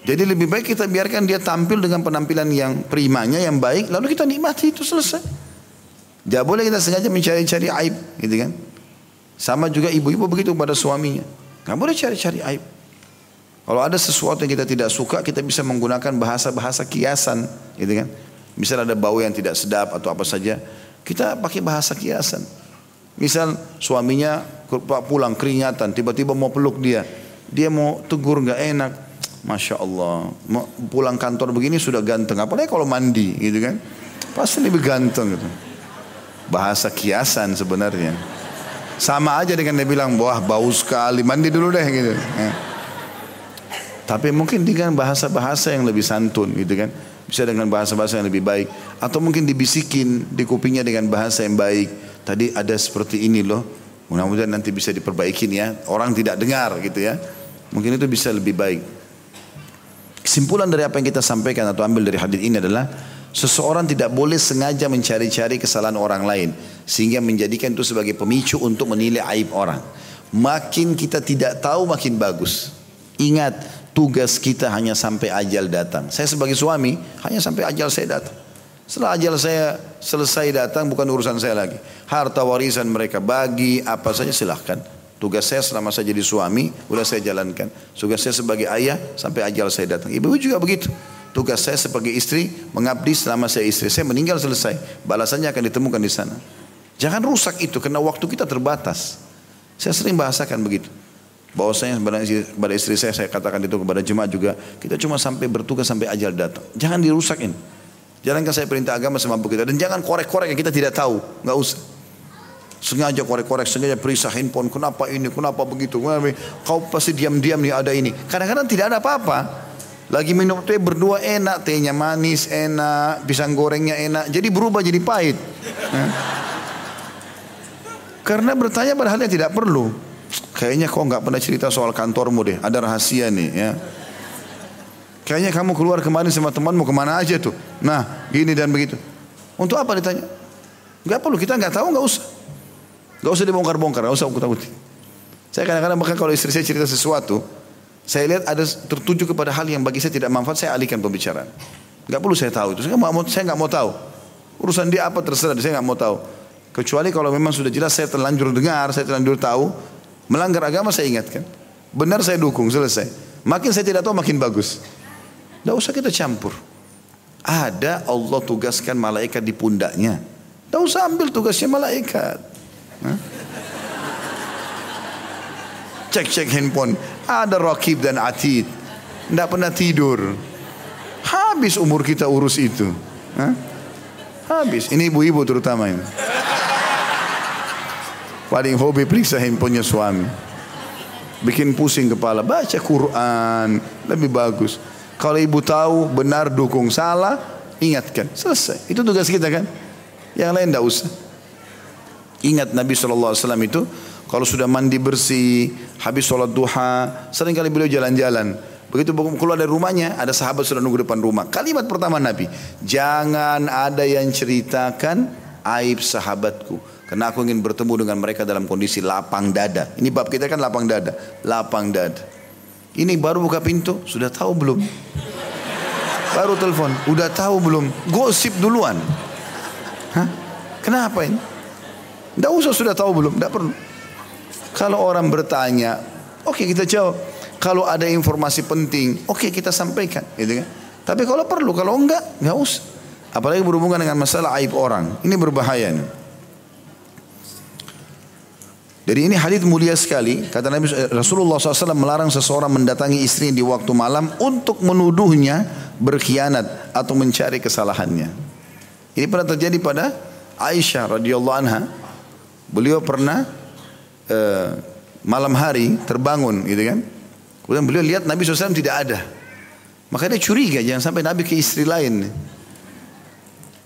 jadi lebih baik kita biarkan dia tampil dengan penampilan yang primanya yang baik lalu kita nikmati itu selesai. Tidak boleh kita sengaja mencari-cari aib gitu kan? Sama juga ibu-ibu begitu pada suaminya. Nggak boleh cari-cari aib. Kalau ada sesuatu yang kita tidak suka, kita bisa menggunakan bahasa-bahasa kiasan, gitu kan? Misal ada bau yang tidak sedap atau apa saja, kita pakai bahasa kiasan. Misal suaminya pulang keringatan, tiba-tiba mau peluk dia, dia mau tegur nggak enak, masya Allah, pulang kantor begini sudah ganteng, apalagi kalau mandi, gitu kan? Pasti lebih ganteng gitu. Bahasa kiasan sebenarnya. Sama aja dengan dia bilang, wah bau sekali, mandi dulu deh gitu. Ya. Tapi mungkin dengan bahasa-bahasa yang lebih santun gitu kan. Bisa dengan bahasa-bahasa yang lebih baik. Atau mungkin dibisikin di kupingnya dengan bahasa yang baik. Tadi ada seperti ini loh. Mudah-mudahan nanti bisa diperbaikin ya. Orang tidak dengar gitu ya. Mungkin itu bisa lebih baik. Kesimpulan dari apa yang kita sampaikan atau ambil dari hadis ini adalah seseorang tidak boleh sengaja mencari-cari kesalahan orang lain sehingga menjadikan itu sebagai pemicu untuk menilai aib orang. Makin kita tidak tahu makin bagus. Ingat, tugas kita hanya sampai ajal datang. Saya sebagai suami hanya sampai ajal saya datang. Setelah ajal saya selesai datang bukan urusan saya lagi. Harta warisan mereka bagi apa saja silahkan. Tugas saya selama saya jadi suami sudah saya jalankan. Tugas saya sebagai ayah sampai ajal saya datang. Ibu juga begitu. Tugas saya sebagai istri mengabdi selama saya istri. Saya meninggal selesai. Balasannya akan ditemukan di sana. Jangan rusak itu karena waktu kita terbatas. Saya sering bahasakan begitu bahwasanya kepada istri saya saya katakan itu kepada jemaat juga kita cuma sampai bertugas sampai ajal datang jangan dirusak ini jalankan saya perintah agama semampu kita dan jangan korek-korek yang kita tidak tahu nggak usah sengaja korek-korek sengaja periksa handphone. Kenapa ini? Kenapa begitu? Kau pasti diam-diam nih ada ini. Kadang-kadang tidak ada apa-apa. Lagi minum teh berdua enak. Tehnya manis enak. Pisang gorengnya enak. Jadi berubah jadi pahit. Karena bertanya pada hal yang tidak perlu. Kayaknya kau nggak pernah cerita soal kantormu deh. Ada rahasia nih ya. Kayaknya kamu keluar kemarin sama temanmu ke mana aja tuh. Nah gini dan begitu. Untuk apa ditanya? Gak perlu. Kita nggak tahu nggak usah. Gak usah dibongkar-bongkar, gak usah takut Saya kadang-kadang bahkan kalau istri saya cerita sesuatu, saya lihat ada tertuju kepada hal yang bagi saya tidak manfaat, saya alihkan pembicaraan. Gak perlu saya tahu itu, saya nggak mau, saya nggak mau tahu. Urusan dia apa terserah, saya nggak mau tahu. Kecuali kalau memang sudah jelas saya terlanjur dengar, saya terlanjur tahu, Melanggar agama saya ingatkan. Benar saya dukung, selesai. Makin saya tidak tahu makin bagus. Tidak usah kita campur. Ada Allah tugaskan malaikat di pundaknya. Tidak usah ambil tugasnya malaikat. Cek-cek handphone. Ada rakib dan atid. Tidak pernah tidur. Habis umur kita urus itu. Habis. Ini ibu-ibu terutama ini. Paling hobi periksa handphonenya suami. Bikin pusing kepala. Baca Quran. Lebih bagus. Kalau ibu tahu benar dukung salah. Ingatkan. Selesai. Itu tugas kita kan. Yang lain tidak usah. Ingat Nabi SAW itu kalau sudah mandi bersih, habis sholat duha, sering kali beliau jalan-jalan. Begitu keluar dari rumahnya, ada sahabat sudah nunggu depan rumah. Kalimat pertama Nabi, jangan ada yang ceritakan aib sahabatku. Karena aku ingin bertemu dengan mereka dalam kondisi lapang dada. Ini bab kita kan lapang dada. Lapang dada. Ini baru buka pintu, sudah tahu belum? Baru telepon, udah tahu belum? Gosip duluan. Hah? Kenapa ini? Tidak usah sudah tahu belum, tidak perlu. Kalau orang bertanya, oke okay, kita jawab. Kalau ada informasi penting, oke okay, kita sampaikan, gitu kan? Tapi kalau perlu, kalau enggak, enggak usah. Apalagi berhubungan dengan masalah aib orang, ini berbahaya nih. Jadi ini hadis mulia sekali. Kata Nabi Rasulullah SAW melarang seseorang mendatangi istrinya di waktu malam untuk menuduhnya berkhianat atau mencari kesalahannya. Ini pernah terjadi pada Aisyah radhiyallahu anha. Beliau pernah uh, malam hari terbangun gitu kan. Kemudian beliau lihat Nabi SAW tidak ada. Maka dia curiga jangan sampai Nabi ke istri lain.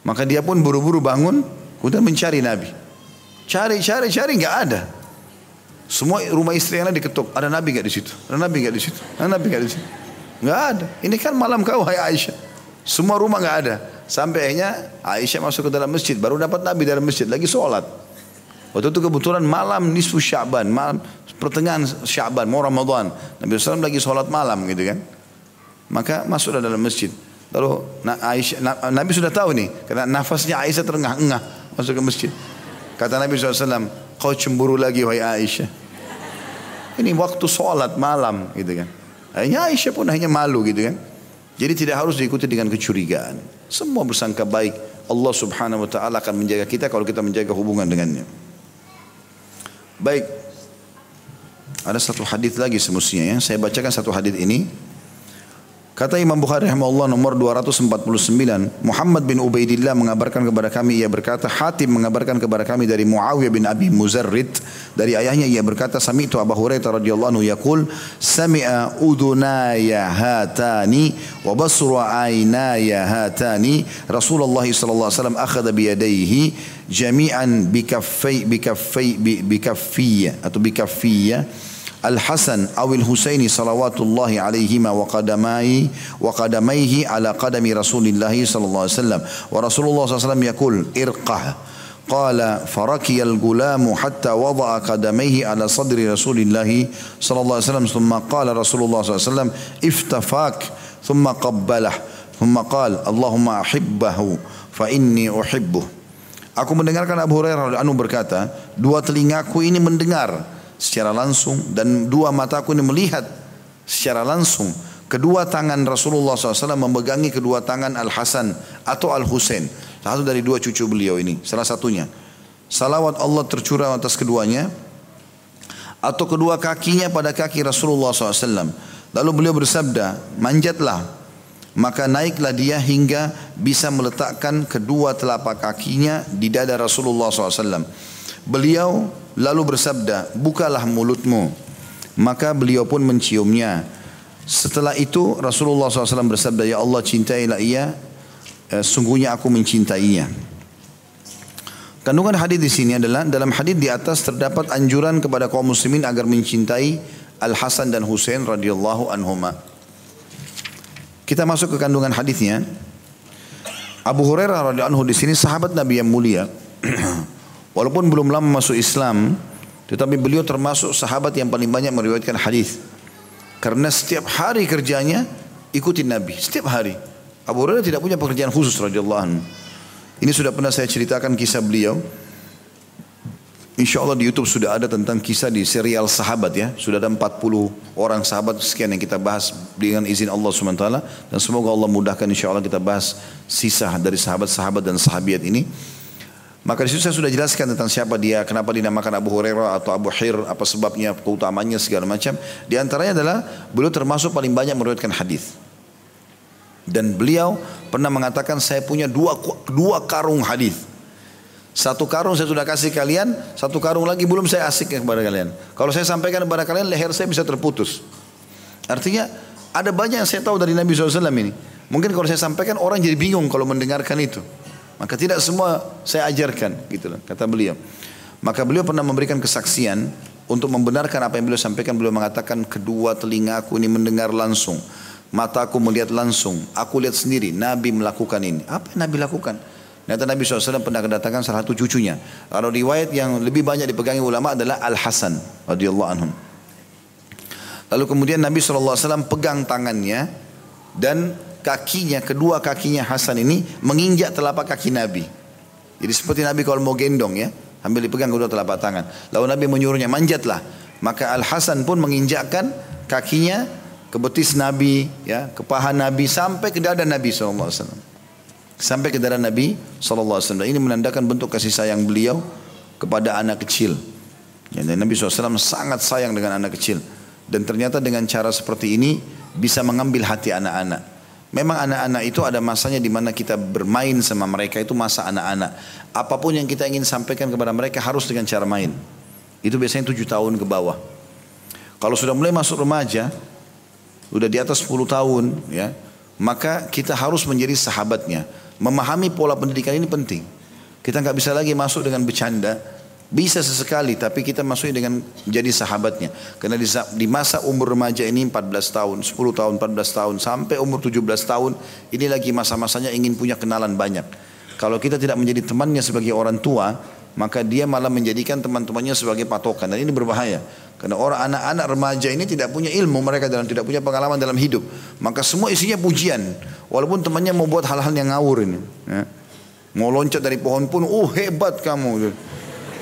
Maka dia pun buru-buru bangun kemudian mencari Nabi. Cari, cari, cari nggak ada. Semua rumah istri yang lain diketuk. Ada Nabi nggak di situ? Ada Nabi nggak di situ? Ada Nabi nggak di situ? Nggak ada. Ini kan malam kau hai Aisyah. Semua rumah nggak ada. Sampai akhirnya Aisyah masuk ke dalam masjid. Baru dapat Nabi dalam masjid. Lagi sholat. Waktu itu kebetulan malam nisfu Syaban, malam pertengahan Syaban, mau Ramadan. Nabi SAW lagi sholat malam gitu kan. Maka masuk dalam masjid. Lalu Aisyah, Nabi sudah tahu nih, karena nafasnya Aisyah terengah-engah masuk ke masjid. Kata Nabi SAW, kau cemburu lagi wahai Aisyah. Ini waktu sholat malam gitu kan. Akhirnya Aisyah pun hanya malu gitu kan. Jadi tidak harus diikuti dengan kecurigaan. Semua bersangka baik. Allah subhanahu wa ta'ala akan menjaga kita kalau kita menjaga hubungan dengannya. Baik. Ada satu hadis lagi semestinya ya. Saya bacakan satu hadis ini. Kata Imam Bukhari rahimahullah nomor 249, Muhammad bin Ubaidillah mengabarkan kepada kami ia berkata, Hatim mengabarkan kepada kami dari Muawiyah bin Abi Muzarrid dari ayahnya ia berkata, Sami itu Abu Hurairah radhiyallahu anhu yaqul, sami'a udunaya hatani wa basru aynaya hatani Rasulullah sallallahu alaihi wasallam akhadha jami'an bi kaffai bi kaffai bi kaffiyya atau bi Al-Hasan awil Husaini salawatullahi alaihima wa qadamai wa qadamaihi ala qadami Rasulillah sallallahu alaihi wasallam. Wa Rasulullah sallallahu alaihi wasallam yaqul irqah. Qala farakiya al-gulam hatta wada'a qadamaihi ala sadri Rasulillah sallallahu alaihi wasallam. Thumma qala Rasulullah sallallahu alaihi wasallam iftafak. Thumma qabbalah. Thumma qala Allahumma ahibbahu fa inni uhibbuh. Aku mendengarkan Abu Hurairah anhu berkata, dua telingaku ini mendengar secara langsung dan dua mataku ini melihat secara langsung kedua tangan Rasulullah SAW memegangi kedua tangan Al Hasan atau Al Husain satu dari dua cucu beliau ini salah satunya. Salawat Allah tercurah atas keduanya atau kedua kakinya pada kaki Rasulullah SAW lalu beliau bersabda manjatlah. Maka naiklah dia hingga bisa meletakkan kedua telapak kakinya di dada Rasulullah SAW beliau Lalu bersabda, bukalah mulutmu. Maka beliau pun menciumnya. Setelah itu Rasulullah SAW bersabda, Ya Allah cintailah ia, eh, sungguhnya aku mencintainya. Kandungan hadis di sini adalah dalam hadis di atas terdapat anjuran kepada kaum muslimin agar mencintai Al Hasan dan Husain radhiyallahu anhuma. Kita masuk ke kandungan hadisnya. Abu Hurairah radhiyallahu anhu di sini sahabat Nabi yang mulia. Walaupun belum lama masuk Islam, tetapi beliau termasuk sahabat yang paling banyak meriwayatkan hadis. Karena setiap hari kerjanya ikutin Nabi, setiap hari. Abu Hurairah tidak punya pekerjaan khusus radhiyallahu anhu. Ini sudah pernah saya ceritakan kisah beliau. Insya Allah di YouTube sudah ada tentang kisah di serial sahabat ya. Sudah ada 40 orang sahabat sekian yang kita bahas dengan izin Allah SWT. Dan semoga Allah mudahkan insya Allah kita bahas sisa dari sahabat-sahabat dan sahabiat ini. Maka di situ saya sudah jelaskan tentang siapa dia, kenapa dinamakan Abu Hurairah atau Abu Hir, apa sebabnya, keutamanya segala macam. Di antaranya adalah beliau termasuk paling banyak meriwayatkan hadis. Dan beliau pernah mengatakan saya punya dua dua karung hadis. Satu karung saya sudah kasih kalian, satu karung lagi belum saya asik kepada kalian. Kalau saya sampaikan kepada kalian, leher saya bisa terputus. Artinya ada banyak yang saya tahu dari Nabi SAW ini. Mungkin kalau saya sampaikan orang jadi bingung kalau mendengarkan itu. Maka tidak semua saya ajarkan, gitu loh, kata beliau. Maka beliau pernah memberikan kesaksian untuk membenarkan apa yang beliau sampaikan. Beliau mengatakan kedua telingaku ini mendengar langsung, mataku melihat langsung, aku lihat sendiri Nabi melakukan ini. Apa yang Nabi lakukan? Ternyata Nabi SAW pernah kedatangan salah satu cucunya. Kalau riwayat yang lebih banyak dipegangi ulama adalah Al Hasan radhiyallahu anhu. Lalu kemudian Nabi SAW pegang tangannya dan kakinya, kedua kakinya Hasan ini menginjak telapak kaki Nabi. Jadi seperti Nabi kalau mau gendong ya, ambil dipegang kedua telapak tangan. Lalu Nabi menyuruhnya manjatlah. Maka Al Hasan pun menginjakkan kakinya ke betis Nabi, ya, ke paha Nabi sampai ke dada Nabi SAW. Sampai ke dada Nabi SAW. Ini menandakan bentuk kasih sayang beliau kepada anak kecil. Ya, dan Nabi SAW sangat sayang dengan anak kecil. Dan ternyata dengan cara seperti ini bisa mengambil hati anak-anak. Memang anak-anak itu ada masanya di mana kita bermain sama mereka itu masa anak-anak. Apa pun yang kita ingin sampaikan kepada mereka harus dengan cara main. Itu biasanya tujuh tahun ke bawah. Kalau sudah mulai masuk remaja, sudah di atas 10 tahun, ya, maka kita harus menjadi sahabatnya. Memahami pola pendidikan ini penting. Kita nggak bisa lagi masuk dengan bercanda, bisa sesekali tapi kita masuknya dengan jadi sahabatnya. Karena di, di masa umur remaja ini 14 tahun, 10 tahun, 14 tahun sampai umur 17 tahun ini lagi masa-masanya ingin punya kenalan banyak. Kalau kita tidak menjadi temannya sebagai orang tua, maka dia malah menjadikan teman-temannya sebagai patokan dan ini berbahaya. Karena orang anak-anak remaja ini tidak punya ilmu mereka dalam tidak punya pengalaman dalam hidup. Maka semua isinya pujian. Walaupun temannya mau buat hal-hal yang ngawur ini. Ya. Mau loncat dari pohon pun, oh hebat kamu.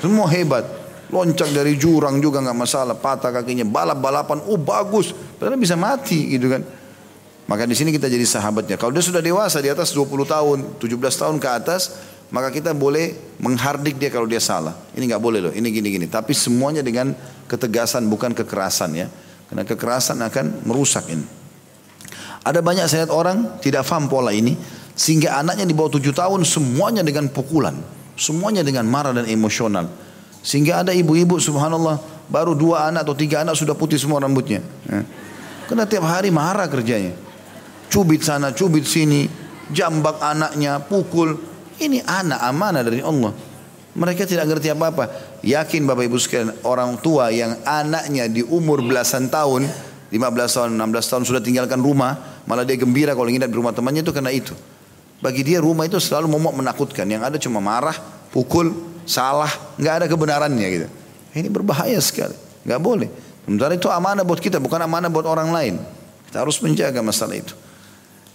Semua hebat. Loncat dari jurang juga nggak masalah, patah kakinya, balap-balapan, oh bagus. Padahal bisa mati gitu kan. Maka di sini kita jadi sahabatnya. Kalau dia sudah dewasa di atas 20 tahun, 17 tahun ke atas, maka kita boleh menghardik dia kalau dia salah. Ini nggak boleh loh, ini gini-gini. Tapi semuanya dengan ketegasan bukan kekerasan ya. Karena kekerasan akan merusak ini. Ada banyak saya lihat orang tidak paham pola ini sehingga anaknya di bawah 7 tahun semuanya dengan pukulan. Semuanya dengan marah dan emosional. Sehingga ada ibu-ibu subhanallah baru dua anak atau tiga anak sudah putih semua rambutnya. Ya. Karena tiap hari marah kerjanya. Cubit sana, cubit sini, jambak anaknya, pukul. Ini anak amanah dari Allah. Mereka tidak ngerti apa-apa. Yakin Bapak Ibu sekalian, orang tua yang anaknya di umur belasan tahun, 15 tahun, 16 tahun sudah tinggalkan rumah, malah dia gembira kalau nginap di rumah temannya itu karena itu. Bagi dia rumah itu selalu momok menakutkan. Yang ada cuma marah, pukul, salah, nggak ada kebenarannya gitu. Ini berbahaya sekali, nggak boleh. Sementara itu amanah buat kita, bukan amanah buat orang lain. Kita harus menjaga masalah itu.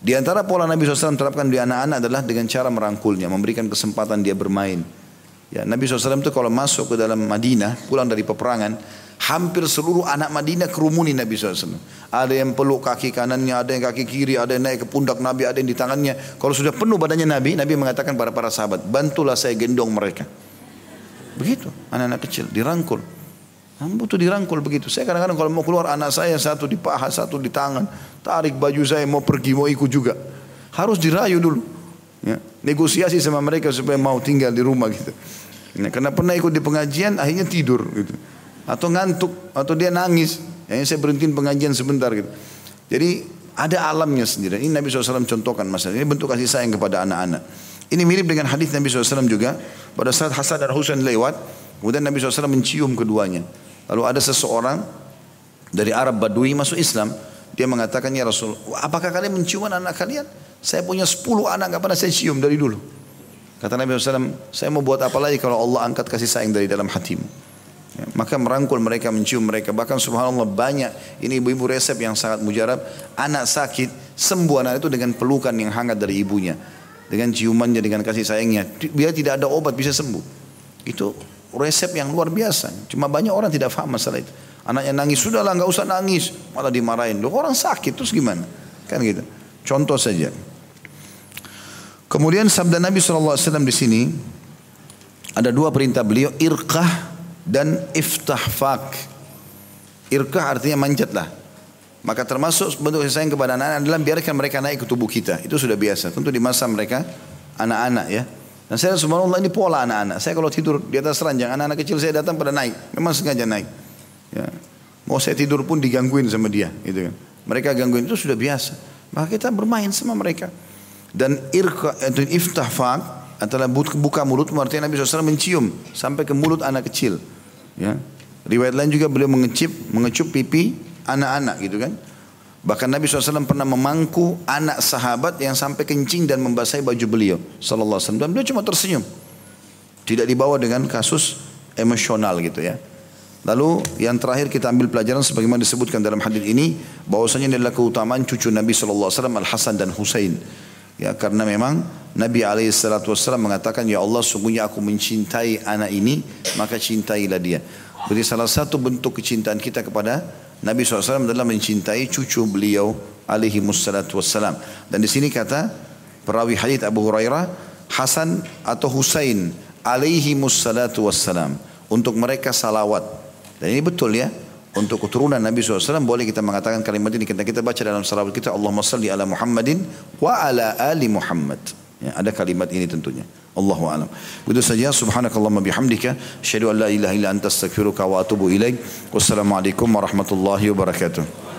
Di antara pola Nabi SAW terapkan di anak-anak adalah dengan cara merangkulnya, memberikan kesempatan dia bermain. Ya, Nabi SAW itu kalau masuk ke dalam Madinah, pulang dari peperangan, Hampir seluruh anak Madinah kerumuni Nabi SAW. Ada yang peluk kaki kanannya, ada yang kaki kiri, ada yang naik ke pundak Nabi, ada yang di tangannya. Kalau sudah penuh badannya Nabi, Nabi mengatakan pada para sahabat, bantulah saya gendong mereka. Begitu, anak-anak kecil, dirangkul. Butuh dirangkul begitu. Saya kadang-kadang kalau mau keluar anak saya satu di paha, satu di tangan. Tarik baju saya mau pergi, mau ikut juga. Harus dirayu dulu. Ya. Negosiasi sama mereka supaya mau tinggal di rumah gitu. Ya, karena pernah ikut di pengajian akhirnya tidur gitu atau ngantuk atau dia nangis. Yang saya berhentiin pengajian sebentar gitu. Jadi ada alamnya sendiri. Ini Nabi SAW contohkan masalah. Ini bentuk kasih sayang kepada anak-anak. Ini mirip dengan hadis Nabi SAW juga. Pada saat Hasan dan Husain lewat, kemudian Nabi SAW mencium keduanya. Lalu ada seseorang dari Arab Badui masuk Islam. Dia mengatakan, ya Rasul, apakah kalian mencium anak, kalian? Saya punya 10 anak, gak pernah saya cium dari dulu. Kata Nabi SAW, saya mau buat apa lagi kalau Allah angkat kasih sayang dari dalam hatimu. Maka merangkul mereka, mencium mereka. Bahkan subhanallah banyak, ini ibu-ibu resep yang sangat mujarab. Anak sakit, sembuh anak itu dengan pelukan yang hangat dari ibunya. Dengan ciumannya, dengan kasih sayangnya. Biar tidak ada obat bisa sembuh. Itu resep yang luar biasa. Cuma banyak orang tidak faham masalah itu. Anaknya nangis, sudahlah nggak usah nangis. Malah dimarahin. Loh orang sakit, terus gimana? Kan gitu. Contoh saja. Kemudian sabda Nabi SAW di sini ada dua perintah beliau irqah dan iftahfak. Irkah artinya manjatlah. Maka termasuk bentuk sayang kepada anak-anak adalah biarkan mereka naik ke tubuh kita. Itu sudah biasa. Tentu di masa mereka anak-anak ya. Dan saya subhanallah ini pola anak-anak. Saya kalau tidur di atas ranjang, anak-anak kecil saya datang pada naik. Memang sengaja naik. Ya. Mau saya tidur pun digangguin sama dia. Gitu kan. Mereka gangguin itu sudah biasa. Maka kita bermain sama mereka. Dan irka, itu iftahfak antara buka mulutmu artinya Nabi SAW mencium sampai ke mulut anak kecil. Ya. Riwayat lain juga beliau mengecip, mengecup pipi anak-anak gitu kan. Bahkan Nabi SAW pernah memangku anak sahabat yang sampai kencing dan membasahi baju beliau. Sallallahu alaihi wasallam. Beliau cuma tersenyum. Tidak dibawa dengan kasus emosional gitu ya. Lalu yang terakhir kita ambil pelajaran sebagaimana disebutkan dalam hadis ini bahwasanya adalah keutamaan cucu Nabi SAW Al Hasan dan Husain. Ya karena memang Nabi SAW mengatakan ya Allah sungguhnya aku mencintai anak ini maka cintailah dia. Jadi salah satu bentuk kecintaan kita kepada Nabi SAW adalah mencintai cucu beliau alaihi wassalatu wassalam. Dan di sini kata perawi hadis Abu Hurairah Hasan atau Husain alaihi wassalatu wassalam. Untuk mereka salawat. Dan ini betul ya. Untuk keturunan Nabi SAW boleh kita mengatakan kalimat ini. Kita, kita baca dalam salawat kita. Allahumma salli ala Muhammadin wa ala ali Muhammad. Ya, ada kalimat ini tentunya. Allahu alam. Begitu saja bihamdika an la ilaha illa anta astaghfiruka wa atubu ilaik. Wassalamualaikum warahmatullahi wabarakatuh.